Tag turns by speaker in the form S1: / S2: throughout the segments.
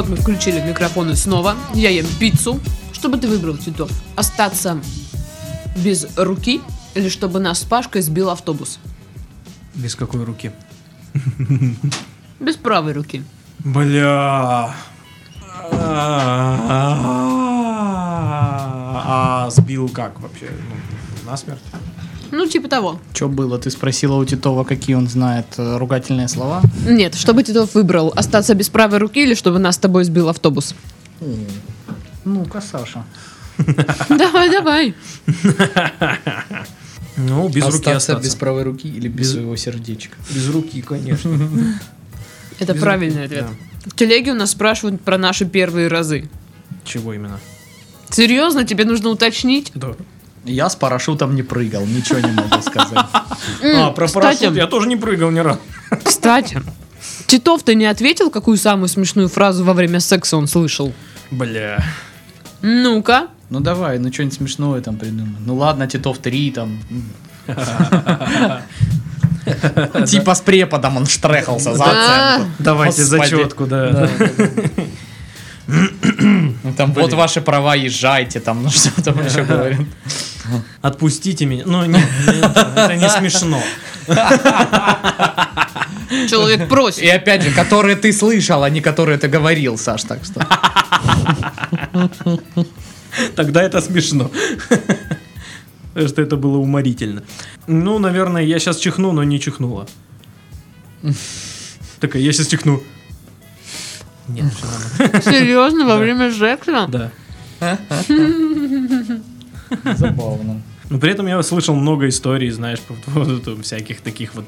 S1: Вот мы включили микрофоны снова. Я ем пиццу. Что бы ты выбрал, Титов? Остаться без руки или чтобы нас с Пашкой сбил автобус?
S2: Без какой руки?
S1: Без правой руки.
S2: Бля. А сбил как вообще? Ну, насмерть?
S1: Ну, типа того.
S3: Что было? Ты спросила у Титова, какие он знает э, ругательные слова?
S1: Нет, чтобы Титов выбрал, остаться без правой руки или чтобы нас с тобой сбил автобус?
S3: Ну-ка, Саша.
S1: Давай, давай.
S2: Ну, без руки
S3: Остаться
S2: остаться.
S3: без правой руки или без,
S2: Без-
S3: своего сердечка?
S2: Без руки, конечно.
S1: Это
S2: Без
S1: правильный
S2: руки,
S1: ответ.
S2: да.
S1: В телеге у нас спрашивают про наши первые разы.
S2: Чего именно?
S1: Серьезно, тебе нужно уточнить?
S2: Да.
S3: Я с парашютом не прыгал, ничего не могу сказать.
S2: А, про парашют я тоже не прыгал ни разу.
S1: Кстати, Титов, ты не ответил, какую самую смешную фразу во время секса он слышал?
S2: Бля.
S1: Ну-ка.
S3: Ну давай, ну что-нибудь смешное там придумай. Ну ладно, Титов 3 там. Типа с преподом он штрехался за оценку.
S2: Давайте
S3: Господи.
S2: зачетку, да.
S3: Ну, Там вот ваши права, езжайте, там, ну что там еще говорят.
S2: Отпустите меня. Ну, нет, нет, это не смешно.
S1: Человек
S3: И
S1: просит.
S3: опять же, которые ты слышал, а не которые ты говорил, Саш, так что.
S2: Тогда это смешно. Потому что это было уморительно. Ну, наверное, я сейчас чихну, но не чихнула. Такая, я сейчас чихну. Нет, все нормально.
S1: Серьезно, во время секса?
S2: Да.
S3: Забавно.
S2: Но при этом я слышал много историй, знаешь, по поводу всяких таких вот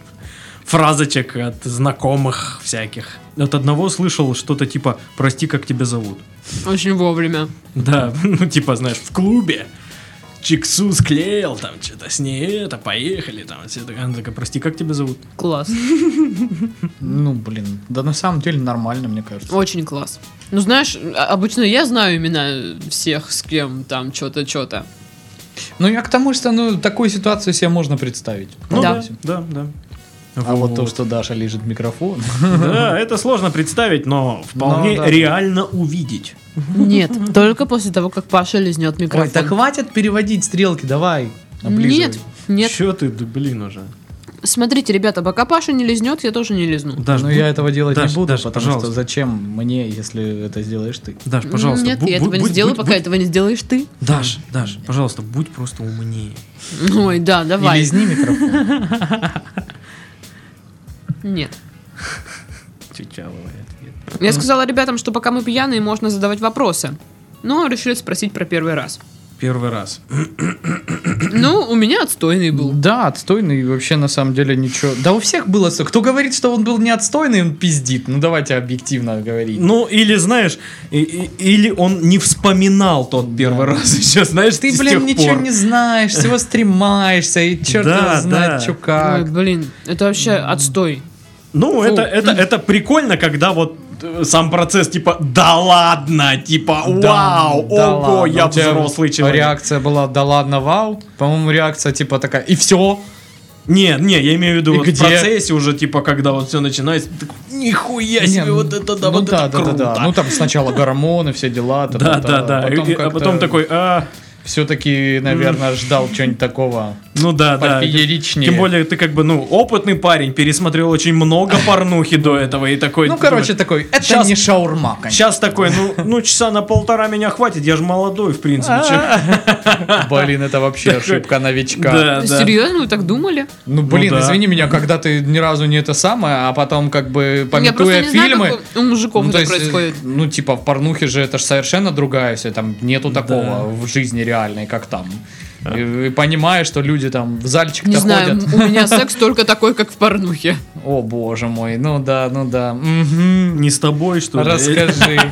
S2: фразочек от знакомых всяких. От одного слышал что-то типа «Прости, как тебя зовут».
S1: Очень вовремя.
S2: Да, ну типа, знаешь, в клубе чиксу склеил, там что-то с ней это, поехали, там все такая, она такая, прости, как тебя зовут?
S1: Класс.
S3: Ну, блин, да на самом деле нормально, мне кажется.
S1: Очень класс. Ну, знаешь, обычно я знаю имена всех, с кем там что-то, что-то.
S3: Ну, я к тому, что, ну, такую ситуацию себе можно представить.
S2: Ну
S1: Да.
S2: да, да, да.
S3: А вот то, что Даша лежит микрофон.
S2: Да, это сложно представить, но вполне
S3: Ну, да.
S2: реально увидеть.
S1: Нет, только после того, как Паша лизнет
S3: Ой,
S1: микрофон.
S3: да хватит переводить стрелки, давай. облизывай.
S1: Нет, нет.
S2: Че ты, да блин уже.
S1: Смотрите, ребята, пока Паша не лизнет, я тоже не лизну.
S2: Даш,
S3: Но
S2: будь-
S3: я этого делать
S2: Даш,
S3: не буду,
S2: Даш,
S3: потому
S2: пожалуйста.
S3: что зачем мне, если это сделаешь ты?
S2: Даш, пожалуйста.
S1: Нет, я этого не
S2: будь-
S1: сделаю, пока этого не сделаешь ты.
S2: Даш, Даш, пожалуйста, будь просто умнее.
S1: Ой, да,
S3: И
S1: давай.
S3: лизни микрофон.
S1: Нет.
S2: Чичаловый ответ.
S1: Я сказала ребятам, что пока мы пьяные, можно задавать вопросы. Но решили спросить про первый раз.
S2: Первый раз.
S1: Ну, у меня отстойный был.
S3: Да, отстойный вообще на самом деле ничего. Да у всех было... со- Кто говорит, что он был не отстойный, он пиздит. Ну давайте объективно говорить.
S2: Ну, или, знаешь, и- и- или он не вспоминал тот первый раз еще, знаешь,
S3: Ты,
S2: с
S3: блин,
S2: тех
S3: ничего
S2: пор.
S3: не знаешь, всего стремаешься, и черт
S2: Да,
S3: его
S2: да.
S3: знает, что
S1: Ой,
S3: как.
S1: блин, это вообще отстой.
S2: Ну,
S1: Фу.
S2: это, это, это прикольно, когда вот сам процесс, типа, да ладно, типа,
S3: Да,
S2: вау,
S3: да
S2: ого,
S3: ладно.
S2: я взрослый человек.
S3: Реакция была, да ладно, вау. По-моему, реакция типа такая, и все.
S2: Не, не, я имею в виду
S3: И
S2: вот в
S3: где?
S2: процессе уже, типа, когда вот все начинается, такой, нихуя себе, вот это да,
S3: ну
S2: вот
S3: да,
S2: это
S3: да,
S2: круто.
S3: да, да. Ну там сначала гормоны, все дела.
S2: да, да, да, а потом такой, а,
S3: Все-таки, наверное, ждал чего-нибудь такого.
S2: Ну да, да. Тем более ты как бы, ну, опытный парень, пересмотрел очень много порнухи до этого и такой...
S3: Ну, короче, такой, это не шаурма, конечно.
S2: Сейчас такой, ну, ну, часа на полтора меня хватит, я же молодой, в принципе.
S3: Блин, это вообще ошибка новичка.
S1: Серьезно, вы так думали?
S3: Ну, блин,
S2: да.
S3: извини меня, когда ты ни разу не это самое, а потом как бы пометуя фильмы...
S1: у мужиков
S3: ну, то
S1: это происходит.
S3: ну, типа, в порнухе же это же совершенно другая все, там нету такого в жизни реальной, как там. И, и понимаешь, что люди там в зальчик
S1: Не знаю,
S3: ходят.
S1: у меня секс только такой, как в порнухе.
S3: О, боже мой, ну да, ну да.
S2: Не с тобой, что ли?
S3: Расскажи.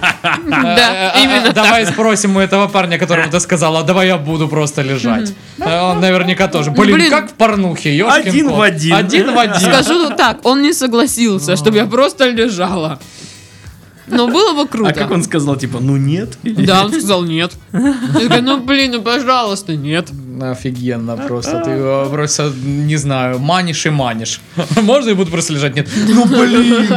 S1: Да,
S3: А,
S1: именно
S3: Давай спросим у этого парня, которому ты сказала, давай я буду просто лежать. Он наверняка тоже. Блин, как в порнухе,
S2: Один в один.
S3: Один в один.
S1: Скажу так, он не согласился, чтобы я просто лежала. Но было бы круто.
S2: А как он сказал, типа, ну нет? Или-
S1: Да, он сказал нет. Я такая, ну блин, ну пожалуйста, нет.
S3: Офигенно просто. Ты его просто, не знаю, манишь и манишь. Можно я буду просто лежать? Нет. Ну блин!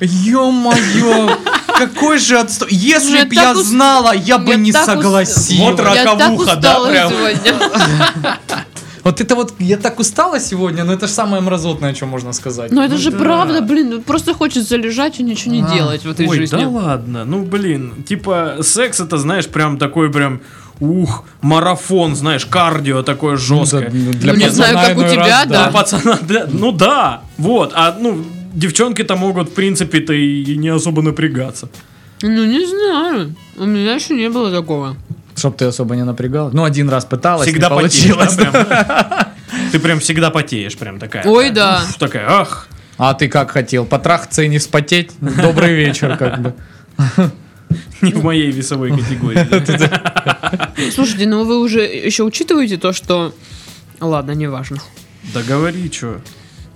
S3: Ё-моё! какой же отстой. Если
S1: так
S3: я знала, я бы не согласилась.
S2: Вот
S1: Я так
S2: Раковуха, да,
S1: устала
S2: прям?
S3: Вот это вот, я так устала сегодня, но это же самое мразотное, что можно сказать.
S1: Но это же
S2: да.
S1: правда, блин, ну просто хочется лежать и ничего не
S3: А.
S1: делать в этой
S2: Ой,
S1: жизни.
S2: да ладно. Ну, блин, типа, секс это, знаешь, прям такой прям, ух, марафон, знаешь, кардио такое жесткое.
S3: Ну, да, для
S1: Ну, не знаю, как у тебя,
S3: раз,
S1: да.
S2: Ну, пацана, да, ну да, вот, а, ну, девчонки-то могут, в принципе-то и не особо напрягаться.
S1: Ну, не знаю. У меня еще не было такого.
S3: Чтоб ты особо не напрягал. Ну, один раз пыталась,
S2: Всегда
S3: не
S2: потеешь,
S3: получилось.
S2: да, прям? Ты прям всегда потеешь, прям такая.
S1: Ой, да.
S2: Уф, Такая, ах,
S3: А ты как хотел? Потрахаться и не вспотеть? Добрый вечер, как бы.
S2: не в моей весовой категории. да.
S1: Слушайте, ну вы уже еще учитываете то, что... Ладно, неважно.
S2: Да говори, что.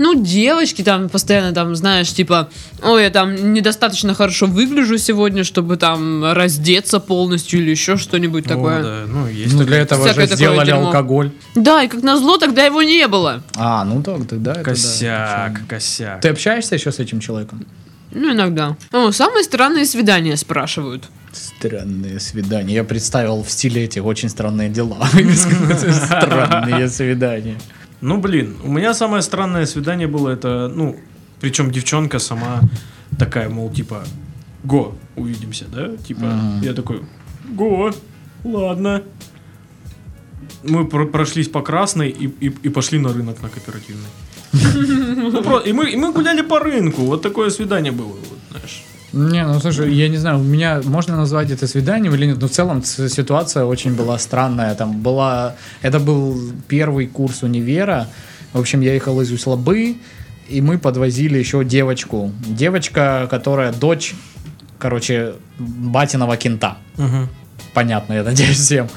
S1: Ну, девочки там постоянно там, знаешь, типа, ой, я там недостаточно хорошо выгляжу сегодня, чтобы там раздеться полностью или еще что-нибудь такое.
S2: да, ну, есть
S3: Ну, для этого же сделали
S1: дерьмо.
S3: алкоголь.
S1: Да, и как назло, тогда его не было.
S3: А, ну так, тогда это да.
S2: Косяк, косяк.
S3: Ты общаешься еще с этим человеком?
S1: Ну, иногда. О, самые странные свидания спрашивают.
S3: Странные свидания. Я представил в стиле эти очень странные дела. Странные свидания.
S2: Ну, блин, у меня самое странное свидание было, это, ну, причем девчонка сама такая, мол, типа, го, увидимся, да? Типа,
S3: Мгм.
S2: я такой, го, ладно. Мы про- прошлись по красной и, и- и пошли на рынок на кооперативный. Ну, И мы, и мы гуляли по рынку, вот такое свидание было, вот, знаешь.
S3: Не, ну слушай, я не знаю, у меня можно назвать это свиданием или нет, но в целом ситуация очень была странная. Там была, это был первый курс универа. В общем, я ехал из Услабы, и мы подвозили еще девочку. Девочка, которая дочь, короче, батиного кента.
S2: Мгм.
S3: Понятно, я надеюсь, всем.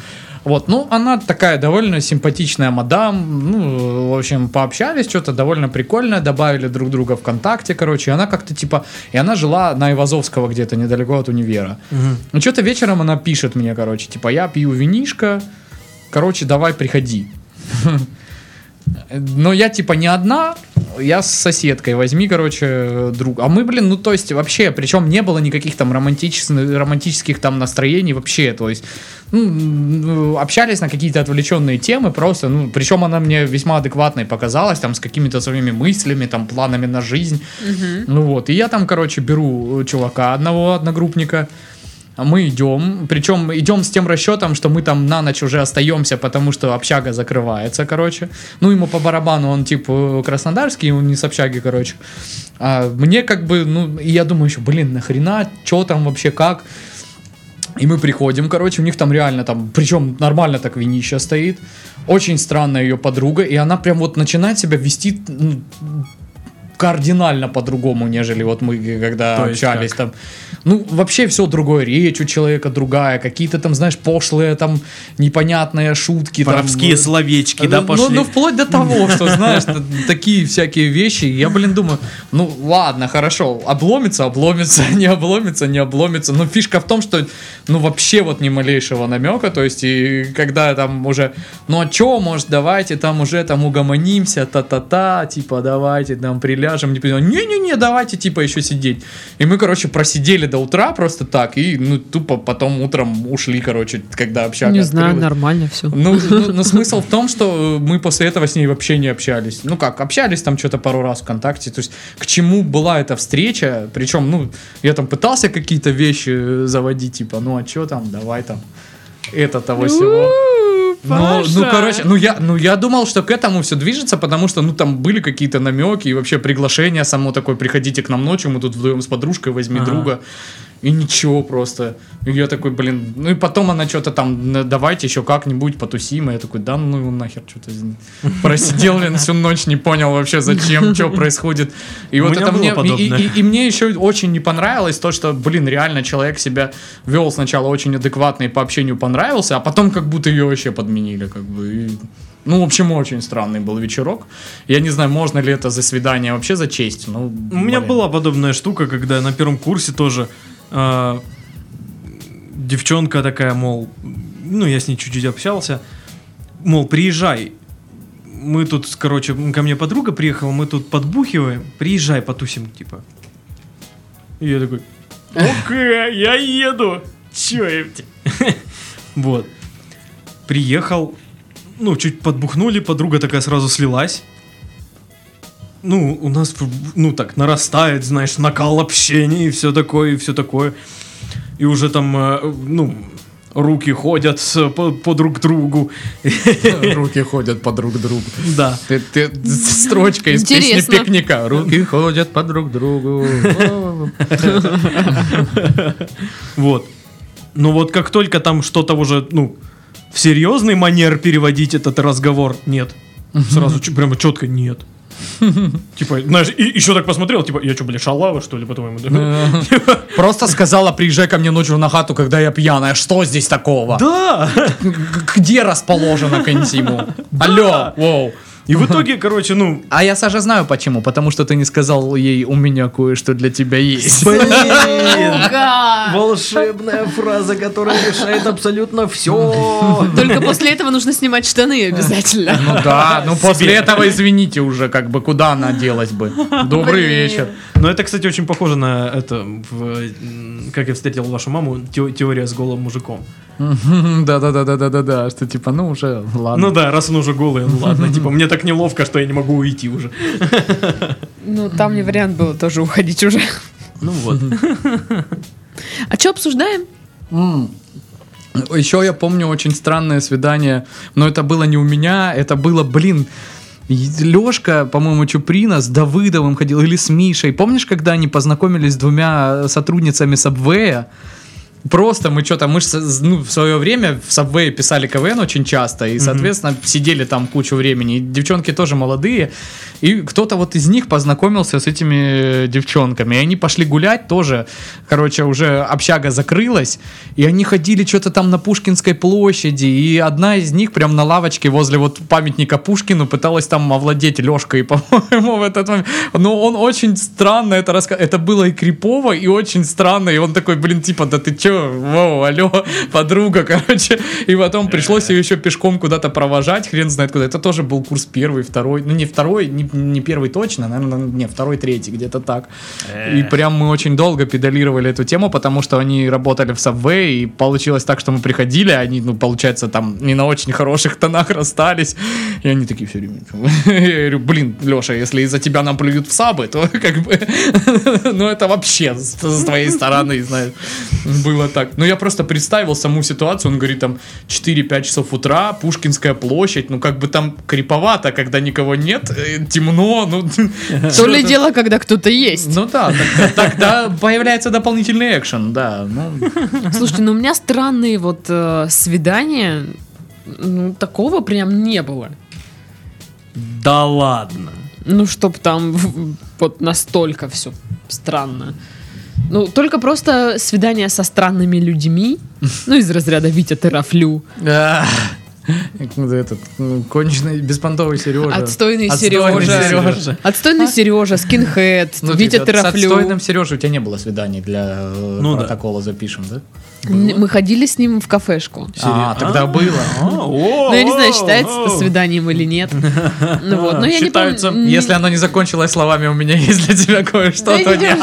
S3: Вот, ну, она такая довольно симпатичная мадам, ну, в общем, пообщались, что-то довольно прикольное, добавили друг друга ВКонтакте, короче, и она как-то типа, и она жила на Ивазовского где-то, недалеко от универа.
S2: Мгм.
S3: Ну, что-то вечером она пишет мне, короче, типа, я пью винишко, короче, давай приходи. Но я, типа, не одна, я с соседкой, возьми, короче, друг. А мы, блин, ну, то есть, вообще, причем не было никаких там романтических, романтических там настроений вообще, то есть, ну, общались на какие-то отвлеченные темы просто, ну, причем она мне весьма адекватной показалась, там, с какими-то своими мыслями, там, планами на жизнь, ну вот, и я там, короче, беру э, чувака одного одногруппника, мы идем, причем идем с тем расчетом, что мы там на ночь уже остаемся, потому что общага закрывается, короче. Ну, ему по барабану, он типа краснодарский, он не с общаги, короче. А мне как бы, ну, я думаю еще, блин, нахрена, что там вообще, как? И мы приходим, короче, у них там реально там, причем нормально так винища стоит. Очень странная ее подруга, и она прям вот начинает себя вести ну, кардинально по-другому, нежели вот мы когда
S2: То
S3: общались
S2: как?
S3: там. Ну, вообще все другое, речь у человека другая, какие-то там, знаешь, пошлые там непонятные шутки. там,
S2: Воровские
S3: ну,
S2: словечки, да,
S3: ну,
S2: пошли.
S3: Ну, вплоть до того, что, знаешь, такие всякие вещи. Я, блин, думаю, ну, ладно, хорошо, обломится, обломится, не обломится, не обломится. Но фишка в том, что, ну, вообще вот ни малейшего намека. То есть, и когда там уже, ну, а чё, может, давайте там уже там угомонимся, та-та-та, типа, давайте там приляжем. Не, понимаю, Не-не-не, давайте, типа, еще сидеть. И мы, короче, просидели до утра просто так, и, ну, тупо потом утром ушли, короче, когда общага
S1: не знаю,
S3: открылась.
S1: нормально все.
S3: Ну, ну, но смысл в том, что мы после этого с ней вообще не общались. Ну как, общались там что-то пару раз ВКонтакте. То есть к чему была эта встреча? Причем, ну, я там пытался какие-то вещи заводить, типа, ну а что там, давай там, это того всего. Ну, ну, короче, ну я, ну я думал, что к этому все движется, потому что, ну, там были какие-то намеки и вообще приглашение само такое, приходите к нам ночью, мы тут вдвоем с подружкой, возьми
S2: Ага.
S3: друга. И ничего просто. И я такой, блин, ну и потом она что-то там, «Ну, давайте еще как-нибудь потусим. И я такой, да ну нахер, что-то просидел, блин, всю ночь, не понял вообще зачем, что происходит. И вот это мне, и,
S2: подобное.
S3: и- и мне еще очень не понравилось то, что, блин, реально человек себя вел сначала очень адекватно и по общению понравился, а потом как будто ее вообще подменили, как бы. И, ну, в общем, очень странный был вечерок. Я не знаю, можно ли это за свидание вообще зачесть. Ну,
S2: У меня
S3: блин.
S2: была подобная штука, когда на первом курсе тоже а, девчонка такая, мол, ну я с ней чуть-чуть общался, мол, приезжай, мы тут, короче, ко мне подруга приехала, мы тут подбухиваем, приезжай, потусим, типа. И я такой, Окей, я еду. Чё я... Вот. Приехал, ну, чуть подбухнули, подруга такая сразу слилась. Ну, у нас, ну, так, нарастает, знаешь, накал общения и все такое, и все такое. И уже там, э, ну, руки ходят по, по друг другу.
S3: Руки ходят по друг другу.
S2: Да.
S3: Ты, ты- строчка из песни
S1: Интересно.
S3: пикника. Руки ходят по друг другу.
S2: Вот. Но вот как только там что-то уже, ну, в серьезный манер переводить этот разговор, нет. Сразу прямо четко нет. Типа, знаешь, и еще так посмотрел, типа, я что, блядь, шалава, что ли, по-твоему?
S3: Просто сказала, приезжай ко мне ночью на хату, когда я пьяная. Что здесь такого?
S2: Да!
S3: Где расположена Контиму? Алло, воу.
S2: И в итоге, короче, ну,
S3: А я, Саша, знаю почему. Потому что ты не сказал ей, у меня кое-что для тебя есть.
S2: блин! Волшебная фраза, которая решает абсолютно все.
S1: Только после этого нужно снимать штаны обязательно.
S3: Ну да, ну после этого, извините уже, как бы, куда она делась бы. Добрый вечер.
S2: Но это, кстати, очень похоже на это, как я встретил вашу маму, те- теория с голым мужиком.
S3: Да-да-да-да-да-да, что типа, ну уже, ладно.
S2: Ну да, раз он уже голый, ну ладно, типа, мне так неловко, что я не могу уйти уже.
S1: Ну, там не вариант было тоже уходить уже.
S2: Ну вот.
S1: А что обсуждаем?
S3: Еще я помню очень странное свидание, но это было не у меня, это было, блин, Лешка, по-моему, Чуприна с Давыдовым ходил, или с Мишей. Помнишь, когда они познакомились с двумя сотрудницами Сабвея? Просто мы что-то, мы ну, в свое время в Subway писали КВН очень часто, и, соответственно, сидели там кучу времени. И девчонки тоже молодые, и кто-то вот из них познакомился с этими э, девчонками, и они пошли гулять тоже. Короче, уже общага закрылась, и они ходили что-то там на Пушкинской площади, и одна из них прям на лавочке возле вот памятника Пушкину пыталась там овладеть Лешкой, по-моему, в этот момент. Но он очень странно это рассказывал. Это было и крипово, и очень странно, и он такой, блин, типа, да ты чё, воу, алло, подруга, короче. И потом пришлось ее еще пешком куда-то провожать, хрен знает куда. Это тоже был курс первый, второй, ну не второй, не, не первый точно, наверное, не, второй, третий, где-то так. И прям мы очень долго педалировали эту тему, потому что они работали в Subway, и получилось так, что мы приходили, а они, ну, получается, там не на очень хороших тонах расстались, и они такие все время. Я говорю, блин, Леша, если из-за тебя нам плюют в сабы, то как бы, ну это вообще с твоей стороны, знаешь, было так. Ну я просто представил саму ситуацию, он говорит, там 4-5 часов утра, Пушкинская площадь, ну как бы там криповато, когда никого нет, э, темно, ну...
S1: То ли дело, когда кто-то есть.
S3: Ну да, тогда, появляется дополнительный экшен, да. Ну,
S1: Слушайте, ну у меня странные вот э, свидания. Ну, такого прям не было.
S2: Да ладно.
S1: Ну, чтоб там вот настолько все странно. Ну, только просто свидания со странными людьми. Ну, из разряда Витя Терафлю.
S3: а, ну, этот ну, конченый беспонтовый Сережа.
S1: Отстойный
S3: Отстойный
S1: Сережа.
S3: Сережа.
S1: Отстойный Сережа, скинхед,
S3: Ну,
S1: Витя
S3: типа, С
S1: Терафлю.
S3: отстойным Сережей у тебя не было свиданий для э,
S2: Ну да.
S3: протокола запишем, да?
S1: М, Мы ходили с ним в кафешку.
S3: А, тогда было.
S1: Ну, я не знаю, считается это свиданием или нет. Ну вот, но я не
S2: Считается.
S1: помню.
S3: Если оно не закончилось словами «у меня есть для тебя кое-что», то нет.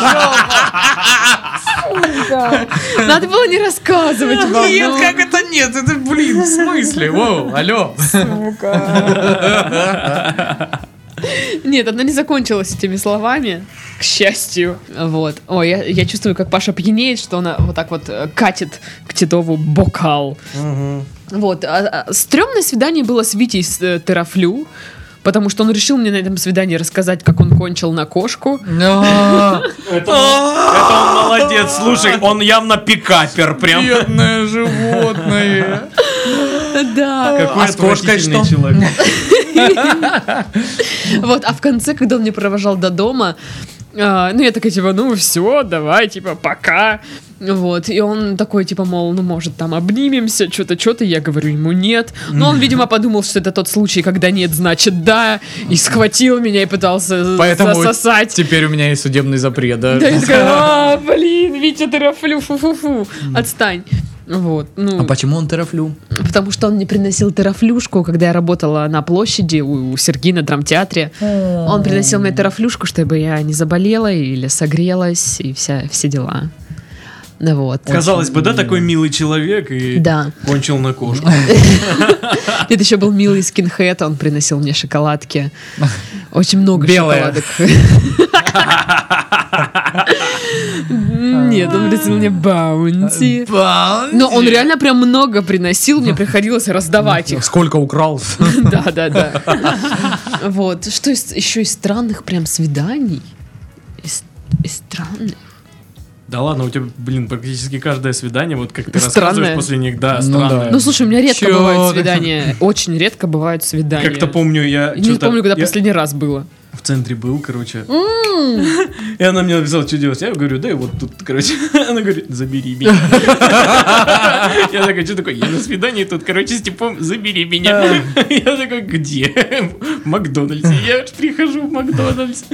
S1: Сука. Надо было не рассказывать вам.
S3: Нет,
S1: ну.
S3: как это нет? Это, блин, в смысле? Воу, алло.
S1: Нет, оно не закончилось этими словами, к счастью. Вот. Ой, я, я чувствую, как Паша пьянеет, что она вот так вот э, катит к Титову бокал. Вот. А, а, стрёмное свидание было с Витей с, э, Терафлю, потому что он решил мне на этом свидании рассказать, как он кончил на кошку.
S2: Это он молодец. Слушай, он явно пикапер прям.
S3: Бедное животное.
S1: Да.
S2: Какой
S3: А
S2: отвратительный человек.
S1: Вот, а в конце, когда он меня провожал до дома, а, ну, я такая, типа, ну, все, давай, типа, пока. Вот, и он такой, типа, мол, ну, может, там обнимемся, что-то, что-то, я говорю ему нет. Но он, видимо, подумал, что это тот случай, когда нет, значит, да, и схватил меня и пытался
S3: Поэтому
S1: засосать.
S3: теперь у меня есть судебный запрет, да?
S1: Да, я такая, а, блин, Витя, ты рафлю, фу-фу-фу, отстань. Вот, ну,
S3: А почему он терафлю?
S1: потому что он мне приносил терафлюшку, когда я работала на площади у, у Сергея на драмтеатре. Он приносил мне терафлюшку, чтобы я не заболела или согрелась, и вся, все дела. Вот.
S2: Казалось бы, да, такой милый человек и
S1: Да.
S2: кончил на кошку.
S1: Это еще был милый скинхед, он приносил мне шоколадки. Очень много
S3: Белые.
S1: шоколадок. Нет, он приносил мне баунти. Но он реально прям много приносил, мне приходилось раздавать их.
S3: Сколько украл?
S1: Да, да, да. Вот. Что из- еще из странных прям свиданий? Из, из странных?
S2: Да ладно, у тебя, блин, практически каждое свидание, вот как ты
S1: Странное.
S2: рассказываешь после них, да,
S3: Ну
S2: странное.
S3: да.
S1: Ну, слушай, у меня редко
S3: Чё
S1: бывают свидания. Очень редко бывают свидания.
S2: Как-то помню, я
S1: Не помню, когда
S2: я
S1: последний раз было.
S2: В центре был, короче. И она мне написала, что делать. Я говорю, да и вот тут, короче. Она говорит, забери меня. Я такой, что такое? Я на свидании тут, короче, с типом, забери меня. Я такой, где? В Макдональдсе. Я прихожу в Макдональдс.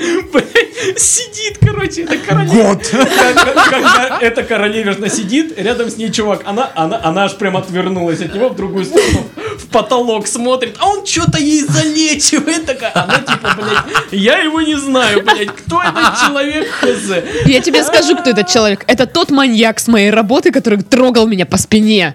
S2: Сидит, короче, это королева.
S3: Год.
S2: Когда эта королевишна сидит, рядом с ней чувак, она, она, она аж прям отвернулась от него в другую сторону, в потолок смотрит, а он что-то ей залечивает, такая, она типа, блядь, я его не знаю, блядь, кто этот человек, хз.
S1: Я тебе скажу, кто этот человек. Это тот маньяк с моей работы, который трогал меня по спине.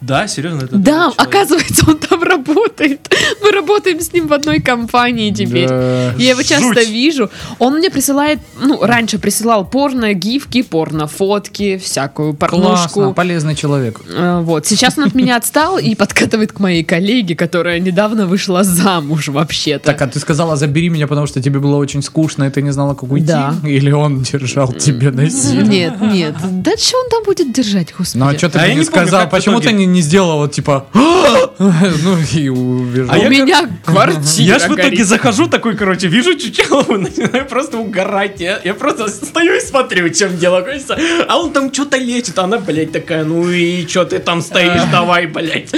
S2: Да, серьезно, это
S1: Да, оказывается, он там работает. Мы работаем с ним в одной компании теперь.
S3: Да.
S1: Я его часто
S2: Жуть.
S1: вижу. Он мне присылает, ну, раньше присылал порно, гифки, порно, фотки, всякую
S3: Классно,
S1: порнушку.
S3: полезный человек.
S1: Э, Вот. Сейчас он от меня отстал и подкатывает к моей коллеге, которая недавно вышла замуж вообще-то.
S3: Так, а ты сказала, забери меня, потому что тебе было очень скучно, и ты не знала, как уйти?
S1: Да.
S3: Или он держал тебя насильно?
S1: Нет, нет. Да что он там будет держать, господи?
S3: Ну а что ты
S2: А
S3: мне не сказал? Почему ты не, не сделала вот типа ну и убежал?
S2: А
S1: У меня квартира
S2: Я ж в итоге захожу такой, короче, вижу Чучелову, начинаю просто угорать. Я, просто стою и смотрю, чем дело. кажется. А он там что-то лечит, а она, блядь, такая, ну и что ты там стоишь, давай, блядь.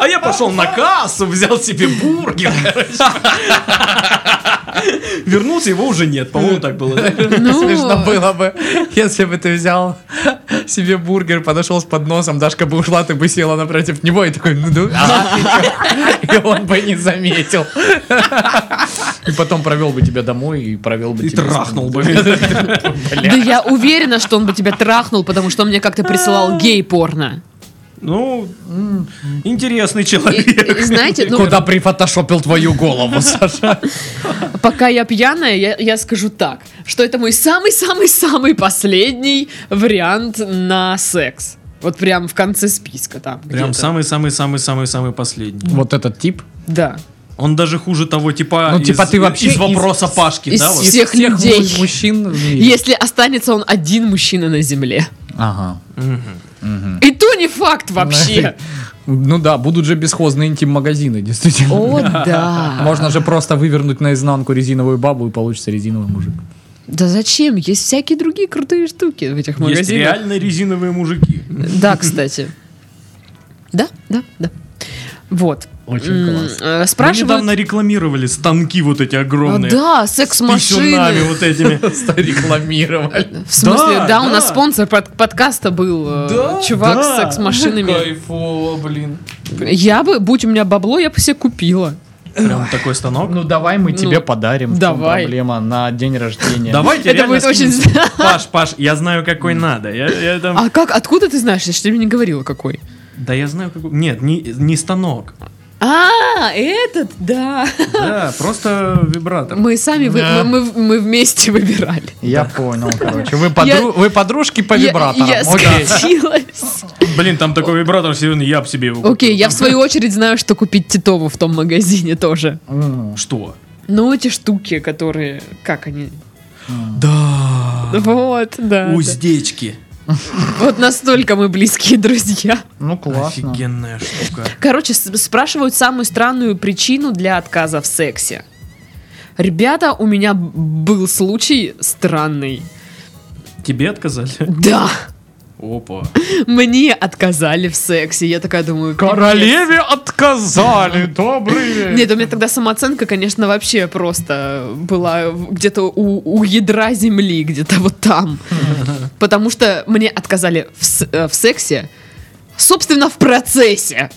S2: А я пошел на кассу, взял себе бургер, короче. Вернулся, его уже нет, по-моему, так было.
S1: Ну,
S3: Смешно было бы, если бы ты взял себе бургер, подошел с подносом, Дашка бы ушла, ты бы села напротив него и такой, ну, ну, и и он бы не заметил. И потом провел бы тебя домой и провел бы
S2: И
S3: тебя.
S2: трахнул бы.
S1: Да я уверена, что он бы тебя трахнул, потому что он мне как-то присылал гей-порно.
S2: Ну, интересный
S1: И-
S2: человек.
S1: и знаете, ну,
S3: Куда прифотошопил твою голову, Саша?
S1: пока я пьяная, я, я скажу так, что это мой самый-самый-самый последний вариант на секс. Вот прям в конце списка там.
S2: Прям самый-самый-самый-самый-самый последний.
S3: Вот этот тип.
S1: Да.
S2: Он даже хуже того типа,
S3: Ну, типа,
S2: из,
S3: ты вообще
S2: из вопроса
S3: из-
S2: Пашки,
S1: из
S2: да? вот?
S1: всех
S3: Из
S1: людей.
S3: му- мужчин в мире.
S1: Если останется он один мужчина на земле.
S3: Ага.
S1: И то не факт вообще.
S3: Ну да, будут же бесхозные интим-магазины, действительно.
S1: О, да.
S3: Можно же просто вывернуть наизнанку резиновую бабу и получится резиновый мужик.
S1: Да зачем? Есть всякие другие крутые штуки в этих
S2: Есть
S1: магазинах.
S2: реально резиновые мужики.
S1: Да, кстати. Да, да, да. Вот.
S3: Очень классно.
S1: э,
S2: Мы
S1: Спрашивают...
S2: недавно рекламировали станки вот эти
S1: А,
S2: огромные.
S1: да,
S2: С
S1: секс-машины.
S2: вот этими.
S3: Рекламировали.
S1: В смысле,
S2: Да,
S1: да, у нас спонсор под- подкаста был э,
S2: Да,
S1: чувак
S2: да.
S1: с секс-машинами.
S3: Кайфово, блин.
S1: Я бы, будь у меня бабло, я бы себе купила.
S2: Прям такой станок.
S3: Ну давай мы тебе
S1: Ну,
S3: подарим.
S1: Давай.
S3: проблема на день рождения.
S2: Давайте
S1: Это будет очень...
S2: Паш, Паш, я знаю, какой надо. Я, я там...
S1: А как, откуда ты знаешь? Я же тебе не говорила, какой.
S2: Да я знаю, какой... Нет, не, не станок.
S1: А, этот, да.
S2: Да, просто вибратор.
S1: Мы сами, вы-
S3: Да.
S1: мы, мы- мы вместе выбирали.
S3: Я понял, короче. Вы, подру- вы подружки по
S1: Я-
S3: вибраторам.
S1: Я,
S3: Окей.
S1: скатилась.
S2: Блин, там такой вибратор, серьезно, я бы себе его купил.
S1: Окей, я в свою очередь знаю, что купить Титову в том магазине тоже.
S3: М.
S2: Что?
S1: Ну, эти штуки, которые... Как они?
S2: Да.
S1: Вот, да. да.
S2: Уздечки.
S1: Вот настолько мы близкие друзья.
S3: Ну классно.
S2: Офигенная штука.
S1: Короче, спрашивают самую странную причину для отказа в сексе. Ребята, у меня был случай странный.
S2: Тебе отказали?
S1: Да,
S2: Опа.
S1: мне отказали в сексе. Я такая думаю... пипец.
S3: Королеве отказали. Добрый.
S1: Нет, у меня тогда самооценка, конечно, вообще просто была где-то у, у ядра земли, где-то вот там. Потому что мне отказали в, э, в сексе, собственно, в процессе.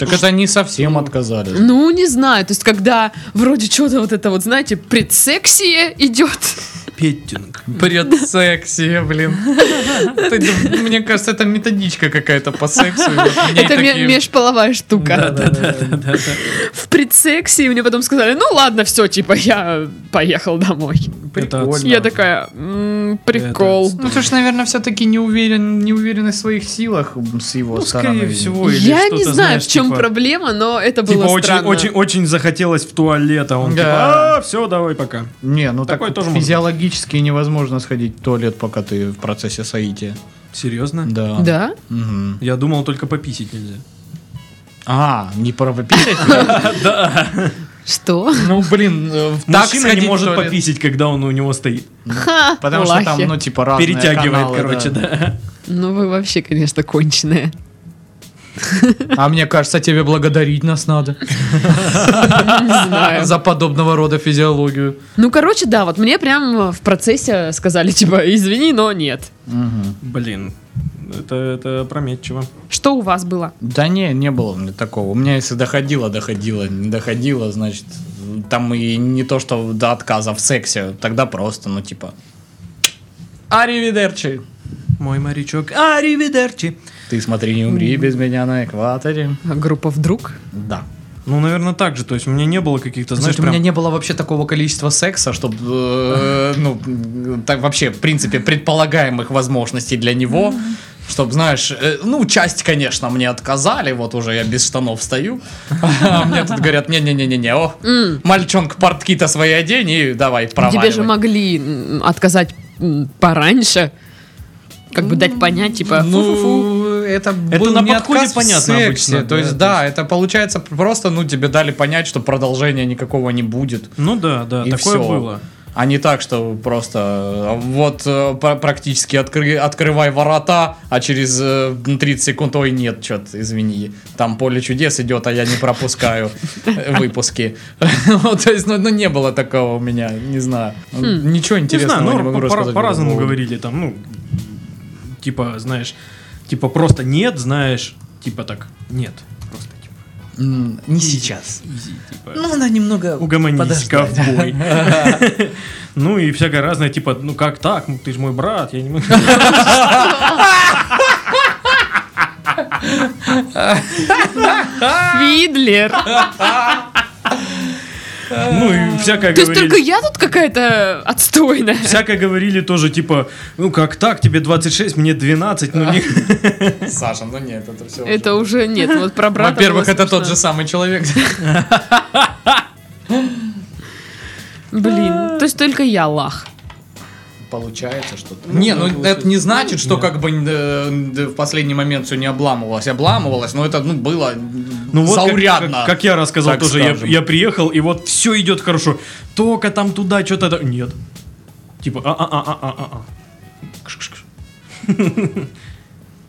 S3: Так это не совсем отказали.
S1: Ну, не знаю, то есть, когда вроде что-то вот это вот, знаете, предсексие идет,
S2: Петтинг.
S3: Предсексия, блин. Мне кажется, это методичка какая-то по сексу.
S1: Это межполовая штука.
S2: Да-да-да.
S1: В предсексе мне потом сказали, ну ладно, все, типа, я поехал домой.
S3: Прикольно.
S1: Я такая, «М, прикол.
S3: Ну, ты же, наверное, все-таки не уверен, не уверен в своих силах с его
S2: Ну,
S3: стороны.
S2: скорее всего.
S1: Я не знаю, в чем
S2: типа-
S1: проблема, но это
S2: Типа
S1: было странно.
S2: очень, захотелось в туалет, а он
S3: Да.
S2: типа, а, все, давай пока.
S3: Не, ну так
S2: тоже
S3: физиологически невозможно сходить в туалет, пока ты в процессе соития.
S2: Серьезно?
S3: Да.
S1: Да?
S3: Мгм.
S2: Я думал, только пописить нельзя.
S3: А, не прописать?
S1: Что?
S3: Ну, блин, э, так
S2: Мужчина не может пописить, когда он у него стоит.
S1: Ха,
S3: Потому что там, ну, типа, разные
S2: Перетягивает, короче, да.
S1: Ну вы вообще, конечно, конченые.
S3: А мне кажется, тебе благодарить нас надо за подобного рода физиологию.
S1: Ну, короче, да, вот мне прям в процессе сказали, типа, извини, но нет.
S2: Блин, это, это опрометчиво.
S1: Что у вас было?
S3: Да не, не было у меня такого. У меня если доходило, доходило, не доходило, значит, там и не то, что до отказа в сексе, тогда просто, ну, типа, аривидерчи.
S2: Мой морячок. Аривидерчи.
S3: Ты смотри, не умри без меня на экваторе.
S1: А Группа вдруг?
S3: Да.
S2: Ну, наверное, так же. То есть у меня не было каких-то, знаешь,
S3: Знаешь, у меня
S2: прям...
S3: не было вообще такого количества секса, чтобы, ну, так вообще, в принципе, предполагаемых возможностей для него, чтобы, знаешь, э, ну, часть, конечно, мне отказали, вот уже я без штанов стою, а мне тут говорят, не-не-не-не-не, о, мальчонка, портки-то свои одень и давай, проваливай.
S1: Тебе же могли отказать пораньше. Как бы дать понять, типа, фу-фу-фу.
S3: Ну, это,
S2: Это
S3: был
S2: на
S3: не
S2: подходе
S3: отказ в
S2: понятно
S3: сексе.
S2: обычно,
S3: То
S2: да,
S3: есть,
S2: то
S3: да, это получается просто, ну, тебе дали понять, что продолжения никакого не будет.
S2: Ну да, да,
S3: И
S2: такое
S3: всё.
S2: было.
S3: А не так, что просто э, вот э, пр- практически откры- открывай ворота, а через э, 30 секунд, ой, нет, что-то, извини, там поле чудес идет, а я не пропускаю э, выпуски. То есть, ну, ну, не было такого у меня, не знаю. Ничего
S2: Не
S3: интересного
S2: знаю,
S3: не
S2: ну,
S3: могу рассказать.
S2: по- по-разному говорили там, ну, типа, знаешь, типа просто нет, знаешь, типа так, нет, просто типа,
S3: М, Не сейчас.
S2: изи, типа,
S3: Ну, она немного
S2: угомонись, ковбой. Ну и всякое разное, типа, ну как так, Ну, ты же мой брат, я не могу.
S1: Фидлер.
S2: Ну и всякое
S1: То есть только я тут какая-то отстойная.
S2: Всякое говорили тоже, типа, ну как так, тебе 26, мне 12, ну не...
S3: Саша, ну нет, это все.
S1: Это уже нет, вот про брата
S3: Во-первых, это тот же самый человек.
S1: Блин, то есть только я лах.
S3: Получается что-то. Не, ну это не значит, что как бы э, в последний момент все не обламывалось. Обламывалось, но это ну, было
S2: Ну вот как-
S3: заурядно.
S2: Как, как я рассказал
S3: так
S2: тоже, я,
S3: скажем.
S2: я приехал, и вот все идет хорошо. Только там туда что-то... Нет. Типа, а-а-а-а-а-а.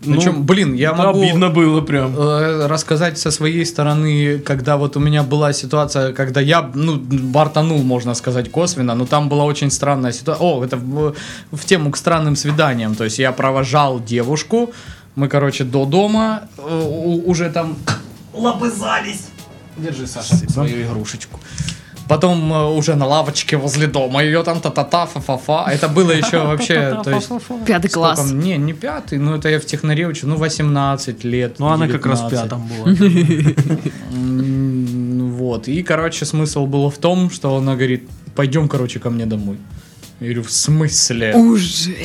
S2: Ну,
S3: Причем, блин, я могу
S2: обидно было прям.
S3: э, рассказать со своей стороны, когда вот у меня была ситуация, когда я, ну, бортанул, можно сказать, косвенно, но там была очень странная ситуация. О, это в, в тему к странным свиданиям. То есть я провожал девушку, мы, короче, до дома э, уже там лобызались. Держи, Саша, свою игрушечку. Потом э, уже на лавочке возле дома ее там та-та-та, фа-фа-фа. Это было еще вообще, то есть...
S1: Пятый класс.
S3: сколько- Не, не пятый, ну это я в технаре учу, ну 18 лет.
S2: Ну, она как раз в
S3: 19.
S2: пятом была.
S3: Ну Вот, и, короче, смысл был в том, что она говорит, пойдем, короче, ко мне домой. Я говорю, в смысле?
S1: Уже?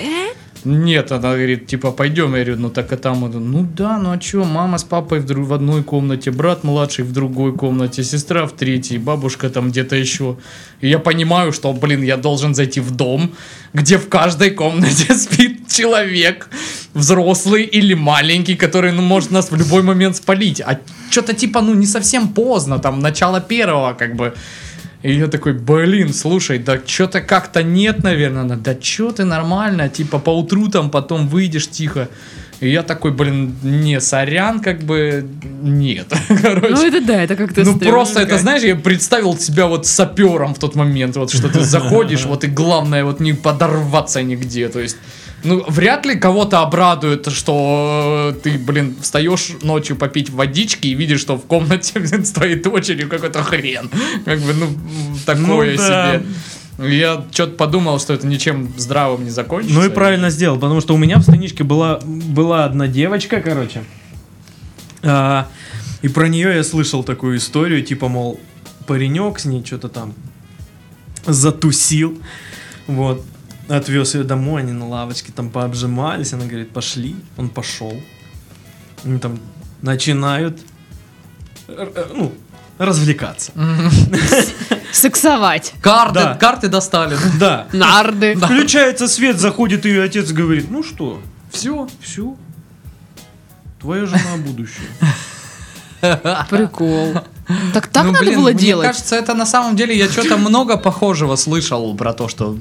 S3: Нет, она говорит, типа, пойдем. Я говорю, ну так и там. Ну да, ну а что, мама с папой в, дру- в одной комнате, брат младший в другой комнате, сестра в третьей, бабушка там где-то еще. И я понимаю, что, блин, я должен зайти в дом, где в каждой комнате спит человек, взрослый или маленький, который, ну, может нас в любой момент спалить. А что-то типа, ну, не совсем поздно, там, начало первого, как бы. И я такой, блин, слушай, да что-то как-то нет, наверное. Да что ты нормально, типа по утру там потом выйдешь тихо. И я такой, блин, не, сорян, как бы нет. Короче.
S1: Ну это да, это как-то
S3: Ну просто это, знаешь, я представил себя вот сапером в тот момент, вот что ты заходишь, вот и главное вот не подорваться нигде, то есть, ну вряд ли кого-то обрадует, что э, ты, блин, встаешь ночью попить водички и видишь, что в комнате блин, с твоей дочерью какой-то хрен, как бы, ну такое
S2: Ну да.
S3: себе. Я что-то подумал, что это ничем здравым не закончится.
S2: Ну и правильно сделал, потому что у меня в станичке была, была одна девочка, короче. А, и про нее я слышал такую историю, типа, мол, паренек с ней что-то там затусил. Вот. Отвез ее домой, они на лавочке там пообжимались. Она говорит, пошли. Он пошел. Они там начинают р- э, ну, развлекаться.
S1: Сексовать.
S3: Карты,
S2: Да.
S3: карты достали.
S2: Да.
S1: Нарды.
S2: Включается свет, заходит ее отец и говорит, ну что,
S3: Все.
S2: все, твоя жена будущее.
S1: Прикол. Так так
S3: Ну,
S1: надо
S3: блин,
S1: было
S3: мне
S1: делать?
S3: кажется, это на самом деле я что-то много похожего слышал про то, что